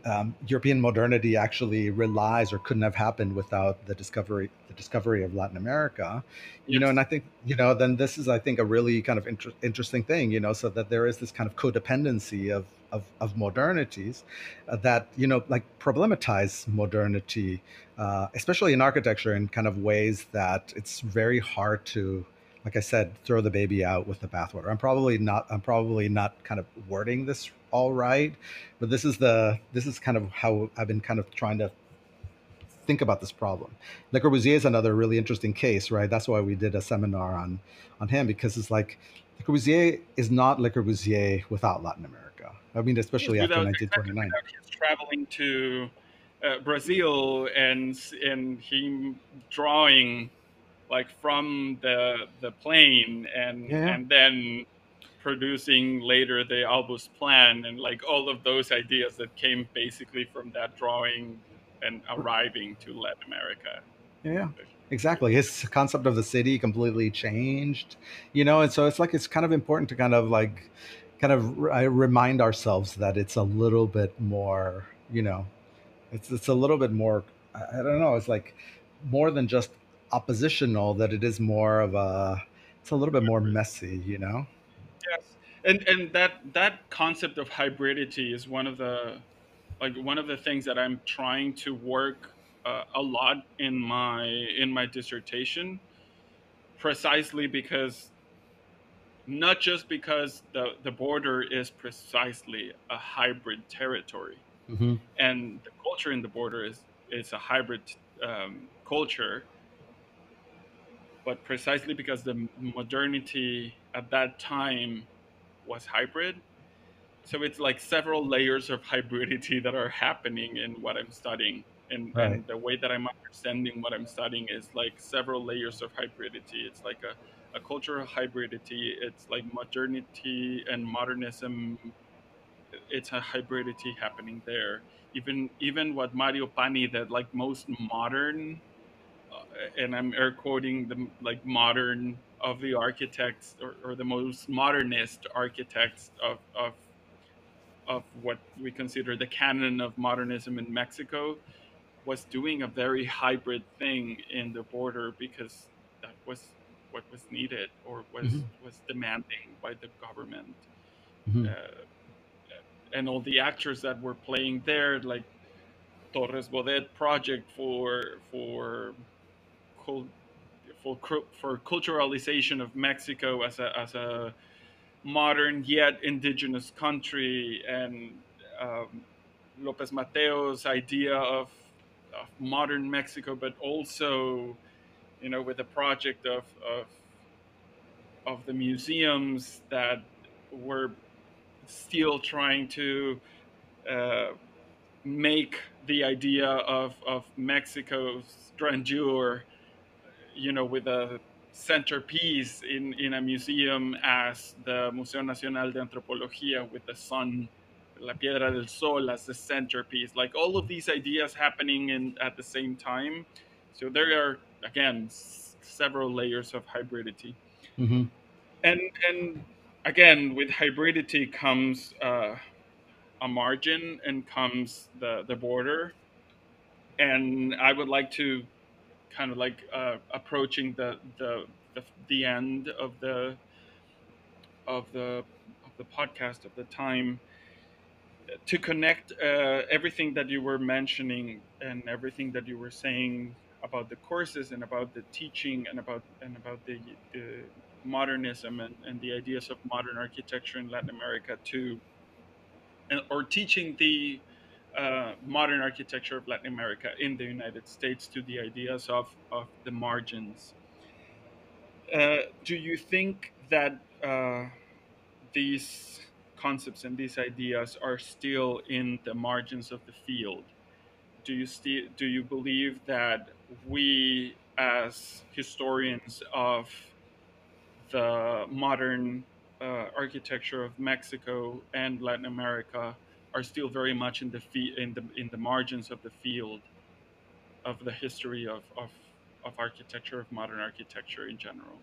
um, European modernity actually relies or couldn't have happened without the discovery the discovery of Latin America. You yes. know, and I think you know then this is I think a really kind of inter- interesting thing. You know, so that there is this kind of codependency of of, of modernities uh, that you know like problematize modernity, uh, especially in architecture, in kind of ways that it's very hard to like I said, throw the baby out with the bathwater. I'm probably not. I'm probably not kind of wording this all right, but this is the this is kind of how I've been kind of trying to think about this problem. Le Corbusier is another really interesting case, right? That's why we did a seminar on on him because it's like Le Corbusier is not Le Corbusier without Latin America. I mean, especially after 1929. He's traveling to uh, Brazil and and him drawing like from the the plane and yeah. and then producing later the Obus plan and like all of those ideas that came basically from that drawing and arriving to Latin America. Yeah. Exactly. His concept of the city completely changed, you know, and so it's like it's kind of important to kind of like kind of uh, remind ourselves that it's a little bit more, you know, it's it's a little bit more I don't know, it's like more than just oppositional that it is more of a it's a little bit more messy you know yes and and that that concept of hybridity is one of the like one of the things that i'm trying to work uh, a lot in my in my dissertation precisely because not just because the the border is precisely a hybrid territory mm-hmm. and the culture in the border is is a hybrid um, culture but precisely because the modernity at that time was hybrid so it's like several layers of hybridity that are happening in what i'm studying. And, right. and, the way that i'm understanding what i'm studying is like several layers of hybridity. It's like a, a cultural hybridity. It's like modernity and modernism. It's a hybridity happening there. Even even what mario pani that like most modern uh, and I'm air quoting the like modern of the architects or, or the most modernist architects of, of of what we consider the canon of modernism in Mexico was doing a very hybrid thing in the border because that was what was needed or was mm-hmm. was demanding by the government mm-hmm. uh, and all the actors that were playing there like Torres Bodet project for for for for culturalization of Mexico as a as a modern yet indigenous country, and um, Lopez Mateos' idea of, of, modern Mexico, but also, you know, with the project of, of of the museums that were still trying to uh, make the idea of, of Mexico's grandeur you know, with a centerpiece in, in a museum as the Museo Nacional de Antropología with the sun, La Piedra del Sol as the centerpiece. Like all of these ideas happening in at the same time. So there are again s- several layers of hybridity. Mm-hmm. And and again with hybridity comes uh, a margin and comes the the border. And I would like to kind of like uh, approaching the, the, the the end of the of the of the podcast of the time to connect uh, everything that you were mentioning and everything that you were saying about the courses and about the teaching and about and about the, the modernism and, and the ideas of modern architecture in Latin America to or teaching the uh, modern architecture of Latin America in the United States to the ideas of, of the margins. Uh, do you think that uh, these concepts and these ideas are still in the margins of the field? Do you still do you believe that we as historians of the modern uh, architecture of Mexico and Latin America are still very much in the in the in the margins of the field of the history of, of of architecture of modern architecture in general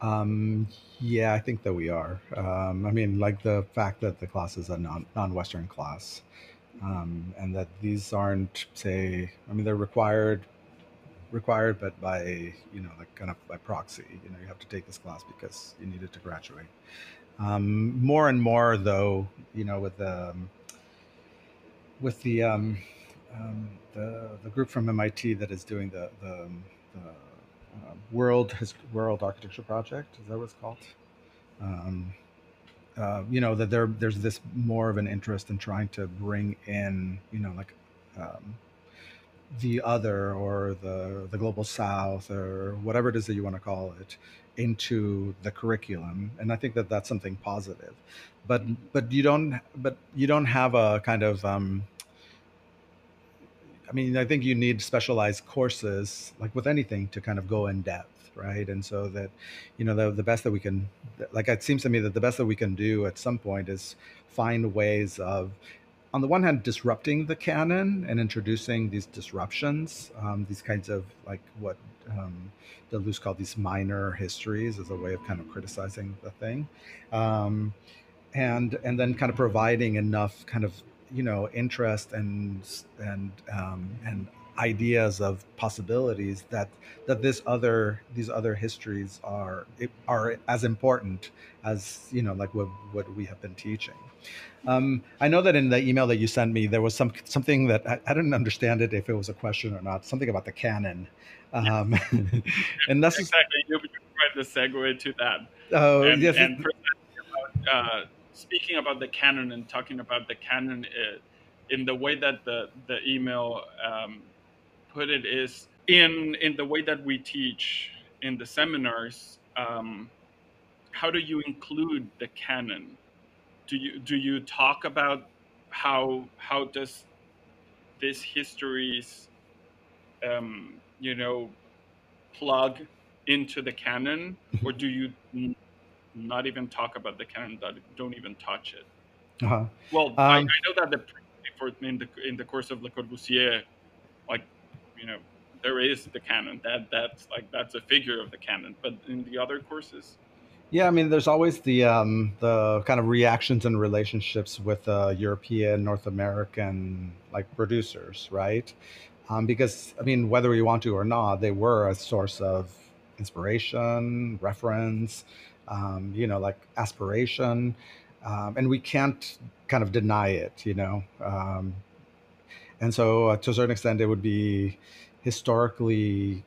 Um, yeah, I think that we are. Um, I mean, like the fact that the class is a non non-Western class, um, and that these aren't, say, I mean, they're required required, but by you know, like kind of by proxy. You know, you have to take this class because you needed to graduate. Um, more and more, though, you know, with the um, with the um, um, the, the group from MIT that is doing the the, um, the uh, world his world architecture project is that what it's called? Uh, you know that there there's this more of an interest in trying to bring in you know like um, the other or the the global south or whatever it is that you want to call it into the curriculum and i think that that's something positive but but you don't but you don't have a kind of um, I mean, I think you need specialized courses, like with anything, to kind of go in depth, right? And so that, you know, the, the best that we can, like, it seems to me that the best that we can do at some point is find ways of, on the one hand, disrupting the canon and introducing these disruptions, um, these kinds of like what um, Deleuze called these minor histories as a way of kind of criticizing the thing. Um, and and then kind of providing enough kind of you know interest and and um, and ideas of possibilities that that this other these other histories are are as important as you know like what what we have been teaching. Um, I know that in the email that you sent me, there was some something that I, I, didn't understand it if it was a question or not. Something about the canon, um, yeah. and that's exactly you provide the segue to that. Oh and, yes, and about, uh, speaking about the canon and talking about the canon uh, in the way that the the email um, put it is in in the way that we teach in the seminars. Um, how do you include the canon? Do you do you talk about how how does this histories um, you know plug into the canon, or do you not even talk about the canon, that don't even touch it. Uh-huh. Well, um, I, I, know that the for in the in the course of Le Corbusier, like you know, there is the canon. That that's like that's a figure of the canon. But in the other courses, yeah, I mean, there's always the um, the kind of reactions and relationships with uh, European, North American like producers, right? Um, because I mean, whether we want to or not, they were a source of inspiration, reference, um, you know, like aspiration. Um, and we can't kind of deny it, you know. Um, and so, uh, to a certain extent, it would be historically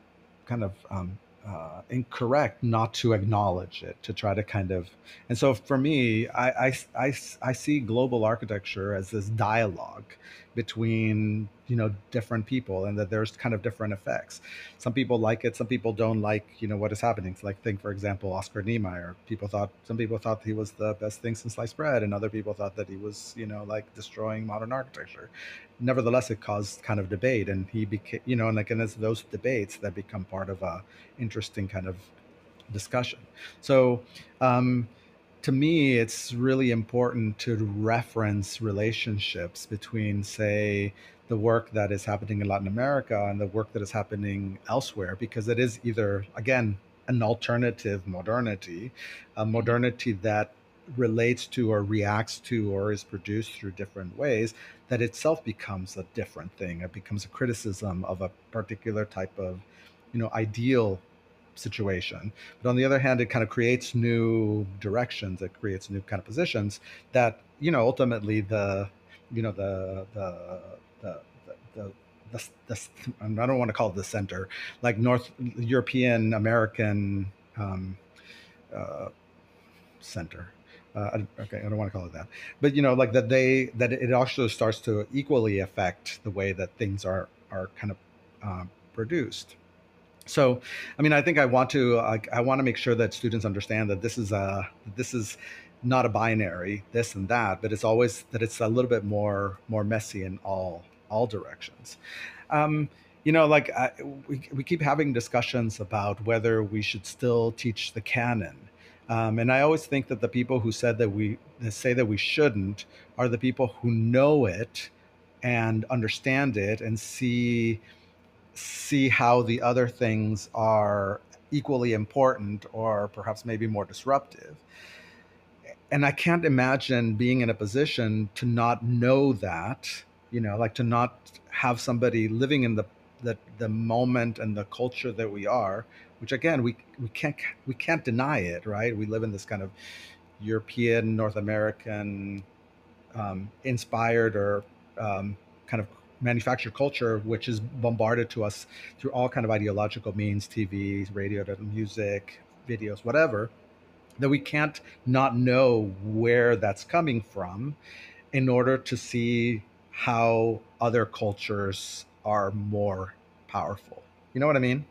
kind of um, uh, incorrect not to acknowledge it, to try to kind of. And so, for me, I, I, I, I see global architecture as this dialogue between you know different people and that there's kind of different effects. Some people like it some people don't like you know what is happening. So like think for example oscar niemeyer. People thought some people thought he was the best thing since sliced bread and other people thought that he was you know like destroying modern architecture. Nevertheless it caused kind of debate and he became you know and like and it's those debates that become part of a interesting kind of discussion. So um to me, it's really important to reference relationships between, say, the work that is happening in Latin America and the work that is happening elsewhere, because it is either, again, an alternative modernity, a modernity that relates to or reacts to or is produced through different ways that itself becomes a different thing it becomes a criticism of a particular type of you know ideal situation. But on the other hand, it kind of creates new directions. It creates new kind of positions that you know ultimately the you know the the the the, the, the, I don't want to call it the center, like North European American um, uh, center. Uh, okay, I don't want to call it that, but you know, like that they that it also starts to equally affect the way that things are are kind of uh, produced. So, I mean, I think I want to I, I want to make sure that students understand that this is a this is not a binary this and that, but it's always that it's a little bit more more messy in all all directions. Um, you know, like I, we we keep having discussions about whether we should still teach the canon. Um, and I always think that the people who said that we that say that we shouldn't are the people who know it and understand it and see see how the other things are equally important or perhaps maybe more disruptive. And I can't imagine being in a position to not know that, you know, like to not have somebody living in the the, the moment and the culture that we are, which again we we can't we can't deny it, right? We live in this kind of European, North American um, inspired or um, kind of manufactured culture, which is bombarded to us through all kind of ideological means, TV, radio, music, videos, whatever, that we can't not know where that's coming from in order to see how other cultures are more powerful. You know what I mean?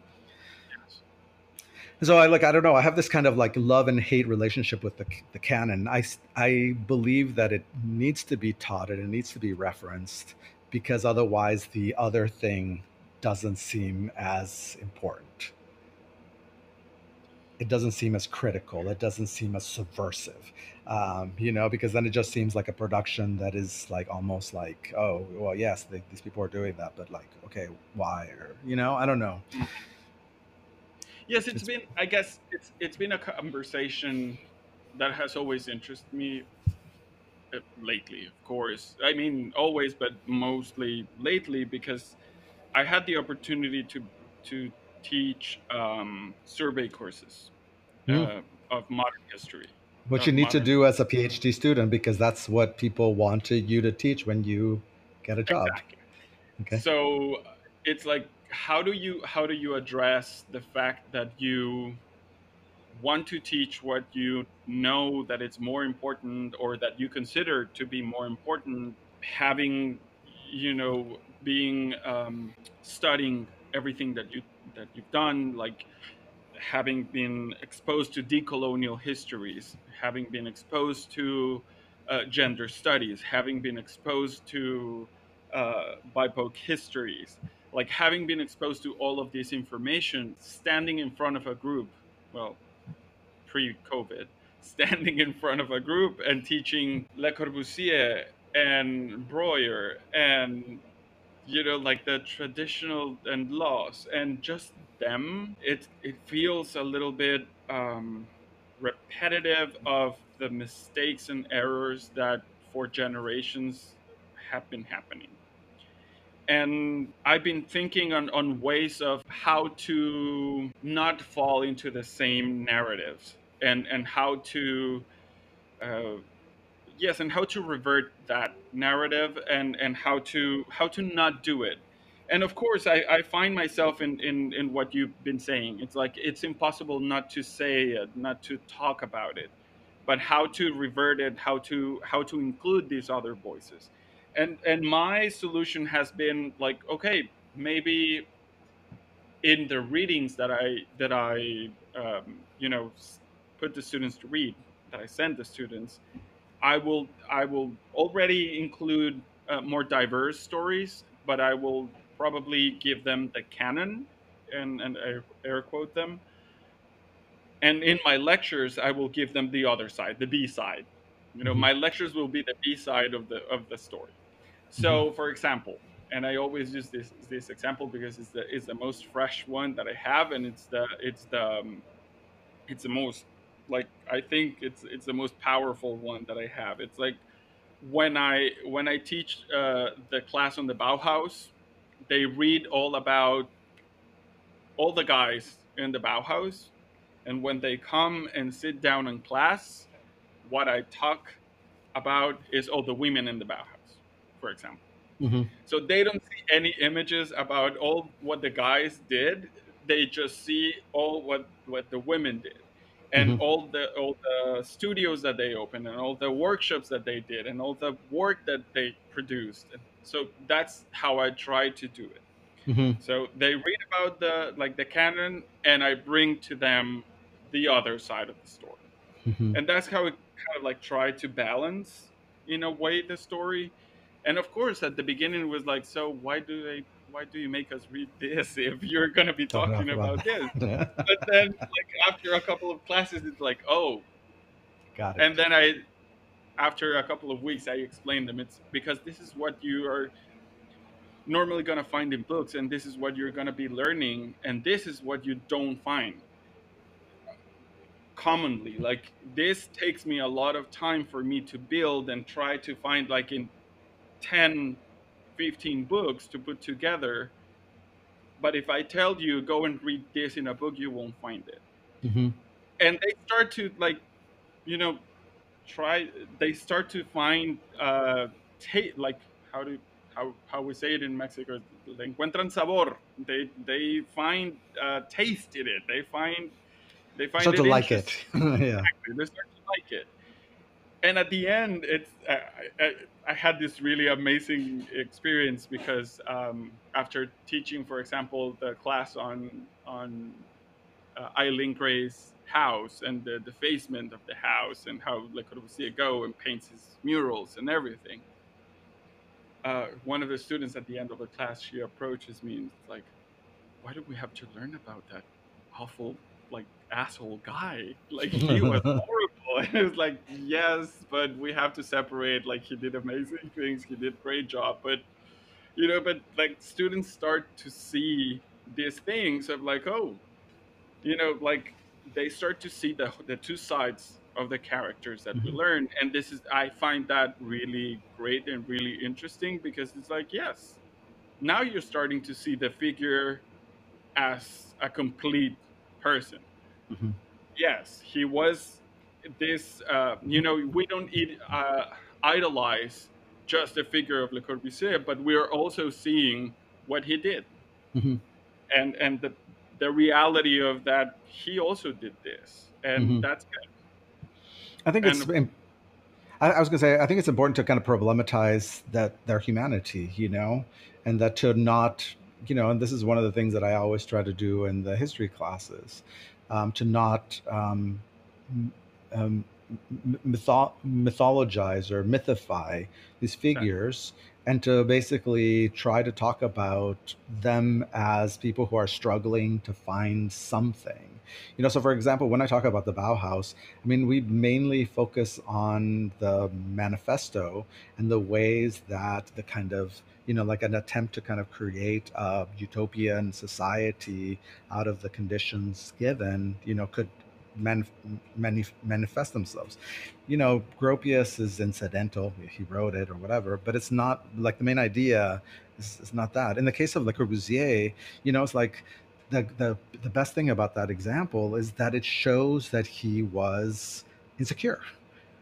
so I like I don't know I have this kind of like love and hate relationship with the the canon. I I believe that it needs to be taught and it needs to be referenced because otherwise the other thing doesn't seem as important. It doesn't seem as critical. It doesn't seem as subversive, um, you know, because then it just seems like a production that is like almost like, oh, well, yes, they, these people are doing that, but like, okay, why? Or, you know, I don't know. Mm. Yes, it's been. I guess it's it's been a conversation that has always interested me uh, lately. Of course, I mean always, but mostly lately because I had the opportunity to to teach um, survey courses mm. uh, of modern history. What you need to do as a PhD student because that's what people wanted you to teach when you get a job. Exactly. Okay. So it's like how do you how do you address the fact that you want to teach what you know that it's more important or that you consider to be more important having you know being um, studying everything that you that you've done like having been exposed to decolonial histories having been exposed to uh, gender studies having been exposed to uh, BIPOC histories like having been exposed to all of this information, standing in front of a group, well, pre-COVID, standing in front of a group and teaching Le Corbusier and Breuer and you know like the traditional and laws and just them it it feels a little bit um, repetitive of the mistakes and errors that for generations have been happening. And I've been thinking on, on ways of how to not fall into the same narratives and, and how to, uh, yes, and how to revert that narrative and, and how to how to not do it. And of course, I, I find myself in, in, in what you've been saying. It's like it's impossible not to say it, not to talk about it, but how to revert it, how to how to include these other voices and and my solution has been like okay maybe in the readings that i that i um, you know put the students to read that i send the students i will i will already include uh, more diverse stories but i will probably give them the canon and and air, air quote them and in my lectures i will give them the other side the b side you know mm-hmm. my lectures will be the b side of the of the story so, mm-hmm. for example, and I always use this this example because it's the it's the most fresh one that I have, and it's the it's the um, it's the most like I think it's it's the most powerful one that I have. It's like when I when I teach uh, the class on the Bauhaus, they read all about all the guys in the Bauhaus, and when they come and sit down in class, what I talk about is all the women in the Bauhaus for example. Mm-hmm. So they don't see any images about all what the guys did. They just see all what what the women did, and mm-hmm. all the all the studios that they opened, and all the workshops that they did, and all the work that they produced. And so that's how I try to do it. Mm-hmm. So they read about the like the canon, and I bring to them the other side of the story, mm-hmm. and that's how we kind of like try to balance in a way the story and of course at the beginning it was like so why do they why do you make us read this if you're going to be talking about this? But then like after a couple of classes it's like oh. Got it. And then i after a couple of weeks i explained them. It's because this is what you are normally going to find in books and this is what you're going to be learning and this is what you don't find commonly. Like this takes me a lot of time for me to build and try to find like in 10 15 books to put together but if i tell you go and read this in a book you won't find it. Hmm and they start to like you know try they start to find uh ta- like how do how how we say it in mexico le encuentran sabor. They they find uh taste in it. They find they find Start it to like it. yeah. they start to like it and at the end it's i, I, I had this really amazing experience because um, after teaching for example the class on on uh, eileen gray's house and the defacement of the house and how le corbusier go and paints his murals and everything uh, one of the students at the end of the class she approaches me and like why do we have to learn about that awful like asshole guy? Like he was horrible and it's like yes but we have to separate. Like he did amazing things. He did great job. But you know but like students start to see these things of like oh you know like they start to see the the two sides of the characters that we hmm learn. And this is i find that really great and really interesting because it's like yes now you're starting to see the figure as a complete person. Hmm yes he was this uh, you know we don't eat, uh, idolize just the figure of le corbusier but we are also seeing what he did hmm and and the the reality of that he also did this and hmm that's good I think it's. and im- I, was going to say. I think it's important to kind of problematize that their humanity, you know, and that to not, you know, and this is one of the things that I always try to do in the history classes, um, to not um, um, mytho- mythologize or mythify these figures, and to basically try to talk about them as people who are struggling to find something. You know, so for example, when I talk about the Bauhaus, I mean, we mainly focus on the manifesto and the ways that the kind of, you know, like an attempt to kind of create a utopian society out of the conditions given, you know, could manif- manif- manifest themselves. You know, Gropius is incidental, he wrote it or whatever, but it's not like the main idea is, is not that. In the case of Le Corbusier, you know, it's like the, the the best thing about that example is that it shows that he was insecure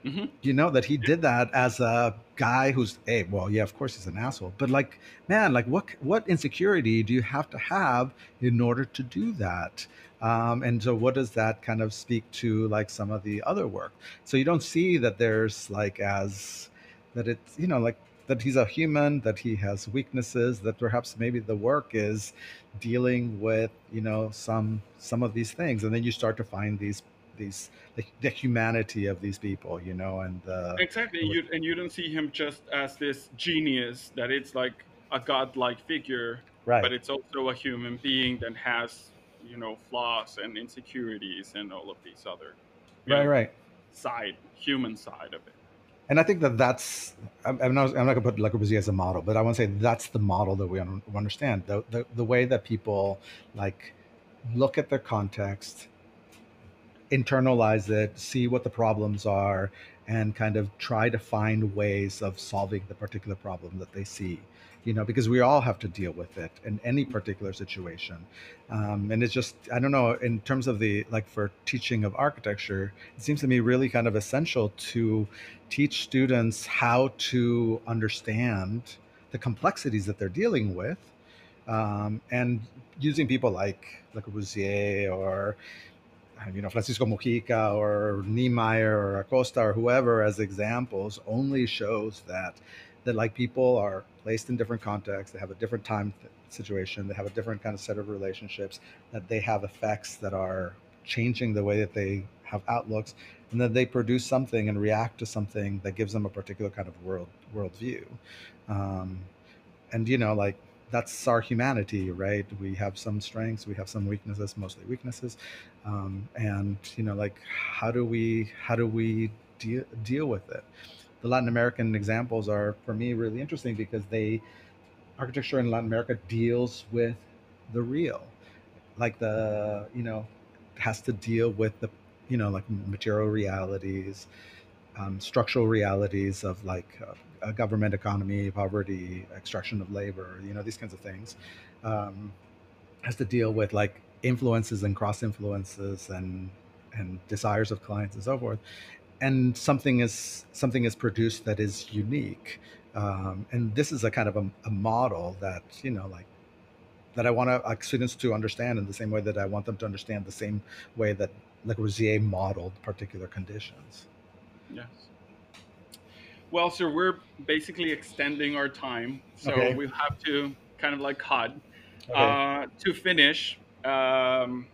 hmm you know that he did that as a guy who's hey well yeah of course he's an asshole but like man like what what insecurity do you have to have in order to do that um, and so what does that kind of speak to like some of the other work? So you don't see that there's like as that it's you know like that he's a human that he has weaknesses that perhaps maybe the work is dealing with you know some some of these things. And then you start to find these these the, the humanity of these people you know and uh exactly. you and you don't see him just as this genius that it's like a godlike figure right. but it's also a human being that has you know flaws and insecurities and all of these other right know right. side human side of it. And i think that that's i'm, I'm not i'm not going to put le corbusier as a model but i want to say that's the model that we understand. The, the the way that people like look at their context internalize it, see what the problems are, and kind of try to find ways of solving the particular problem that they see. You know, because we all have to deal with it in any particular situation. Um, and it's just, I don't know, in terms of the, like for teaching of architecture, it seems to me really kind of essential to teach students how to understand the complexities that they're dealing with um, and using people like Le Corbusier or you know Francisco Mujica or Niemeyer or Acosta or whoever as examples only shows that that like people are placed in different contexts, they have a different time situation, they have a different kind of set of relationships, that they have effects that are changing the way that they have outlooks, and that they produce something and react to something that gives them a particular kind of world worldview. Um, and you know like that's our humanity right? We have some strengths we have some weaknesses mostly weaknesses. Um, and you know like how do we how do we deal deal with it the latin american examples are for me really interesting because they architecture in latin america deals with the real like the you know has to deal with the you know, like material realities, um, structural realities of like uh, a government economy, poverty, extraction of labor, you know, these kinds of things. Um, has to deal with like influences and cross influences and and desires of clients and so forth. And something is something is produced that is unique. Um, and this is a kind of a, a model that you know like that I want like students to understand in the same way that I want them to understand the same way that Le Corbusier modeled particular conditions. Yes. Well, sir, we're basically extending our time, so okay. we'll have to kind of like cut. Okay. Uh, to finish, um,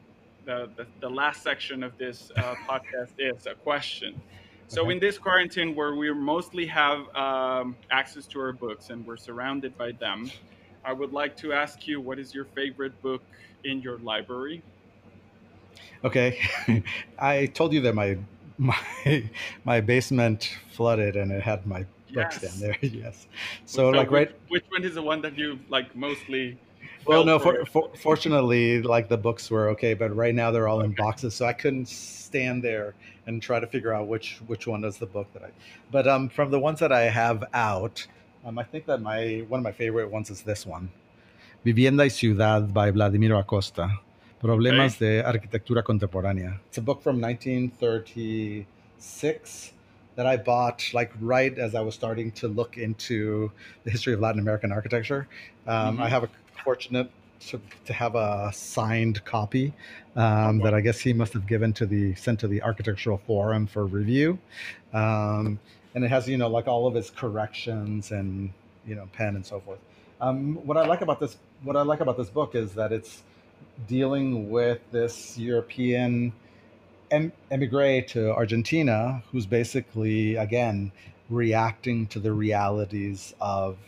the, the, the, last section of this uh, podcast is a question. So okay. in this quarantine, where we mostly have um, access to our books and we're surrounded by them, I would like to ask you, what is your favorite book in your library? Okay, I told you that my my my basement flooded and it had my books yes. down there. yes. So, so like which, right. Which one is the one that you like mostly? Well, no. For, for, fortunately, like the books were okay, but right now they're all okay. in boxes, so I couldn't stand there and try to figure out which which one is the book that I. But um, from the ones that I have out, um, I think that my one of my favorite ones is this one, Vivienda y Ciudad by Wladimiro Acosta. Problemas okay. de Arquitectura Contemporánea. It's a book from 1936 that I bought like right as I was starting to look into the history of Latin American architecture. Um, mm-hmm. I have a fortunate to, to have a signed copy um, that I guess he must have given to the sent to the Architectural Forum for review. Um, and it has you know like all of his corrections and you know pen and so forth. Um, what I like about this what I like about this book is that it's dealing with this European em- emigre to Argentina who's basically again reacting to the realities of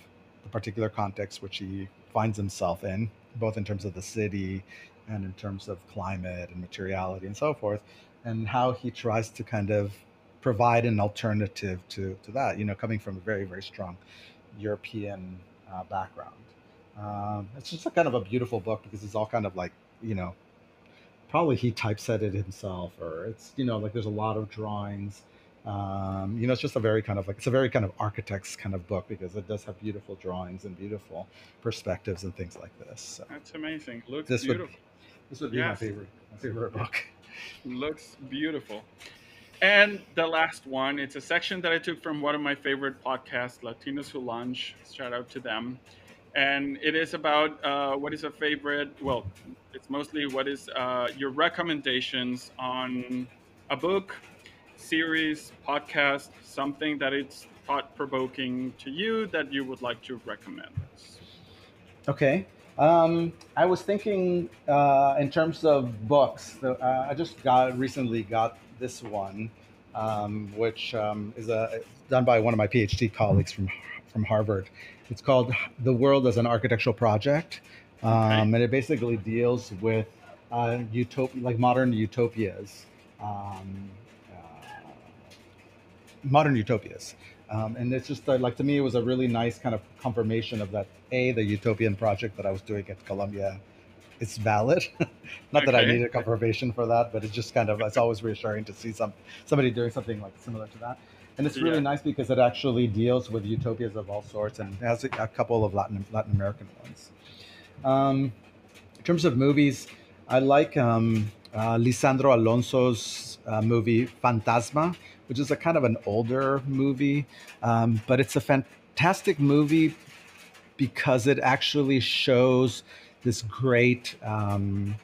the particular context which he finds himself in, both in terms of the city and in terms of climate and materiality and so forth, and how he tries to kind of provide an alternative to, to that, you know, coming from a very, very strong European uh, background. Um, it's just a kind of a beautiful book because it's all kind of like, you know, probably he typeset it himself or it's, you know, like there's a lot of drawings. Um, you know, it's just a very kind of like, it's a very kind of architect's kind of book because it does have beautiful drawings and beautiful perspectives and things like this. So That's amazing. Looks this beautiful. Would, this would be yes. my favorite, my favorite book. Looks beautiful. And the last one, it's a section that I took from one of my favorite podcasts, Latinos Who Lunch. Shout out to them. And it is about uh, what is a favorite, well, it's mostly what is uh, your recommendations on a book, series, podcast, something that it's thought provoking to you that you would like to recommend. Okay. Um, I was thinking uh, in terms of books. Uh, I just got recently got this one, um, which um, is a, done by one of my PhD colleagues from from Harvard. It's called "The World as an Architectural Project," um, okay. and it basically deals with uh, utop- like modern utopias, um, uh, modern utopias. Um, and it's just uh, like to me, it was a really nice kind of confirmation of that a the utopian project that I was doing at Columbia it's valid. Not that I need a confirmation for that, but it's just kind of it's always reassuring to see some somebody doing something like similar to that. And it's really yeah. nice because it actually deals with utopias of all sorts and has a, a couple of Latin Latin American ones. Um, in terms of movies, I like um, uh, Lisandro Alonso's uh, movie Fantasma, which is a kind of an older movie, um, but it's a fantastic movie because it actually shows this great um,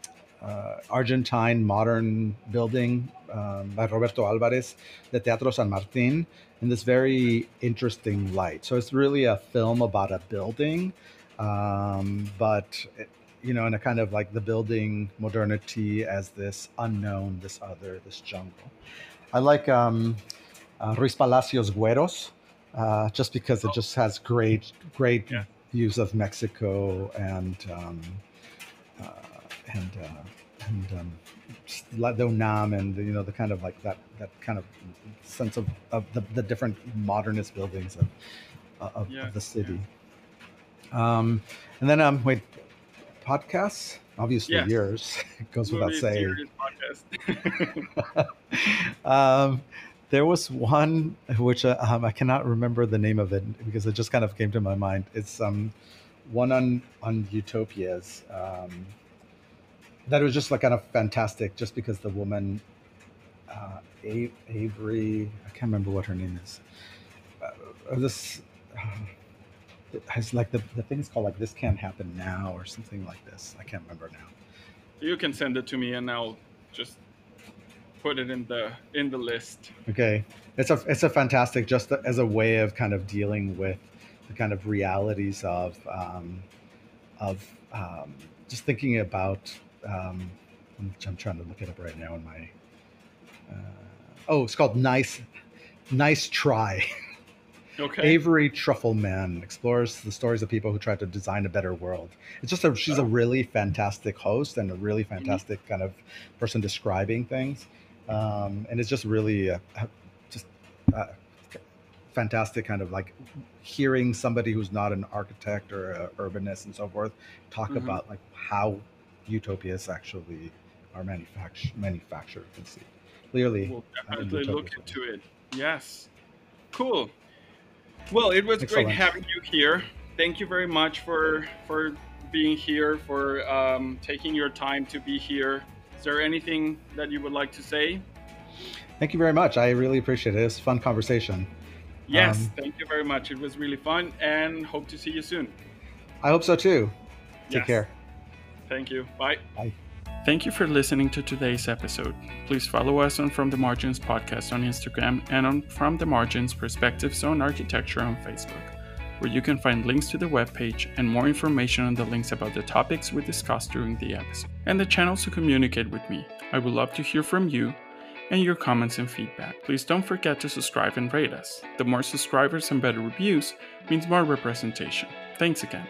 uh, Argentine modern building um, by Roberto Alvarez, the Teatro San Martin, in this very interesting light. So it's really a film about a building, um, but it, you know, in a kind of like the building modernity as this unknown, this other, this jungle. I like um, uh, Ruizpalacios Güeros, uh, just because it just has great, great yeah views of Mexico and um, uh, and uh, and um, the UNAM and the, you know the kind of like that that kind of sense of, of the, the different modernist buildings of of, yeah, of the city. Yeah. Um, and then um, wait, podcasts. Obviously, yes. yours it goes without saying. um, there was one which uh, um, I cannot remember the name of it because it just kind of came to my mind. It's um, one on on utopias um, that was just like kind of fantastic, just because the woman uh, Avery, I can't remember what her name is. Uh, this uh, has like the the thing is called like this can't happen now or something like this. I can't remember now. You can send it to me and I'll just put it in the in the list. Okay, it's a it's a fantastic just as a way of kind of dealing with the kind of realities of um, of um, just thinking about. Um, I'm trying to look it up right now in my. Uh, oh, it's called Nice, Nice Try. Okay. Avery Trufelman explores the stories of people who tried to design a better world. It's just a she's oh. a really fantastic host and a really mm-hmm. fantastic mm-hmm. kind of person describing things, um, and it's just really uh, just uh, fantastic kind of like hearing somebody who's not an architect or an urbanist and so forth talk mm-hmm. about like how utopias actually are manufactured manufactured and see clearly we'll definitely look into it yes cool well, it was Excellent. great having you here. Thank you very much for for being here, for um, taking your time to be here. Is there anything that you would like to say? Thank you very much. I really appreciate it. It's a fun conversation. Yes, um, thank you very much. It was really fun and hope to see you soon. I hope so too. Take yes. care. Thank you. Bye. Bye. Thank you for listening to today's episode. Please follow us on From the Margins podcast on Instagram and on From the Margins Perspectives on Architecture on Facebook, where you can find links to the webpage and more information on the links about the topics we discussed during the episode, and the channels to communicate with me. I would love to hear from you and your comments and feedback. Please don't forget to subscribe and rate us. The more subscribers and better reviews means more representation. Thanks again.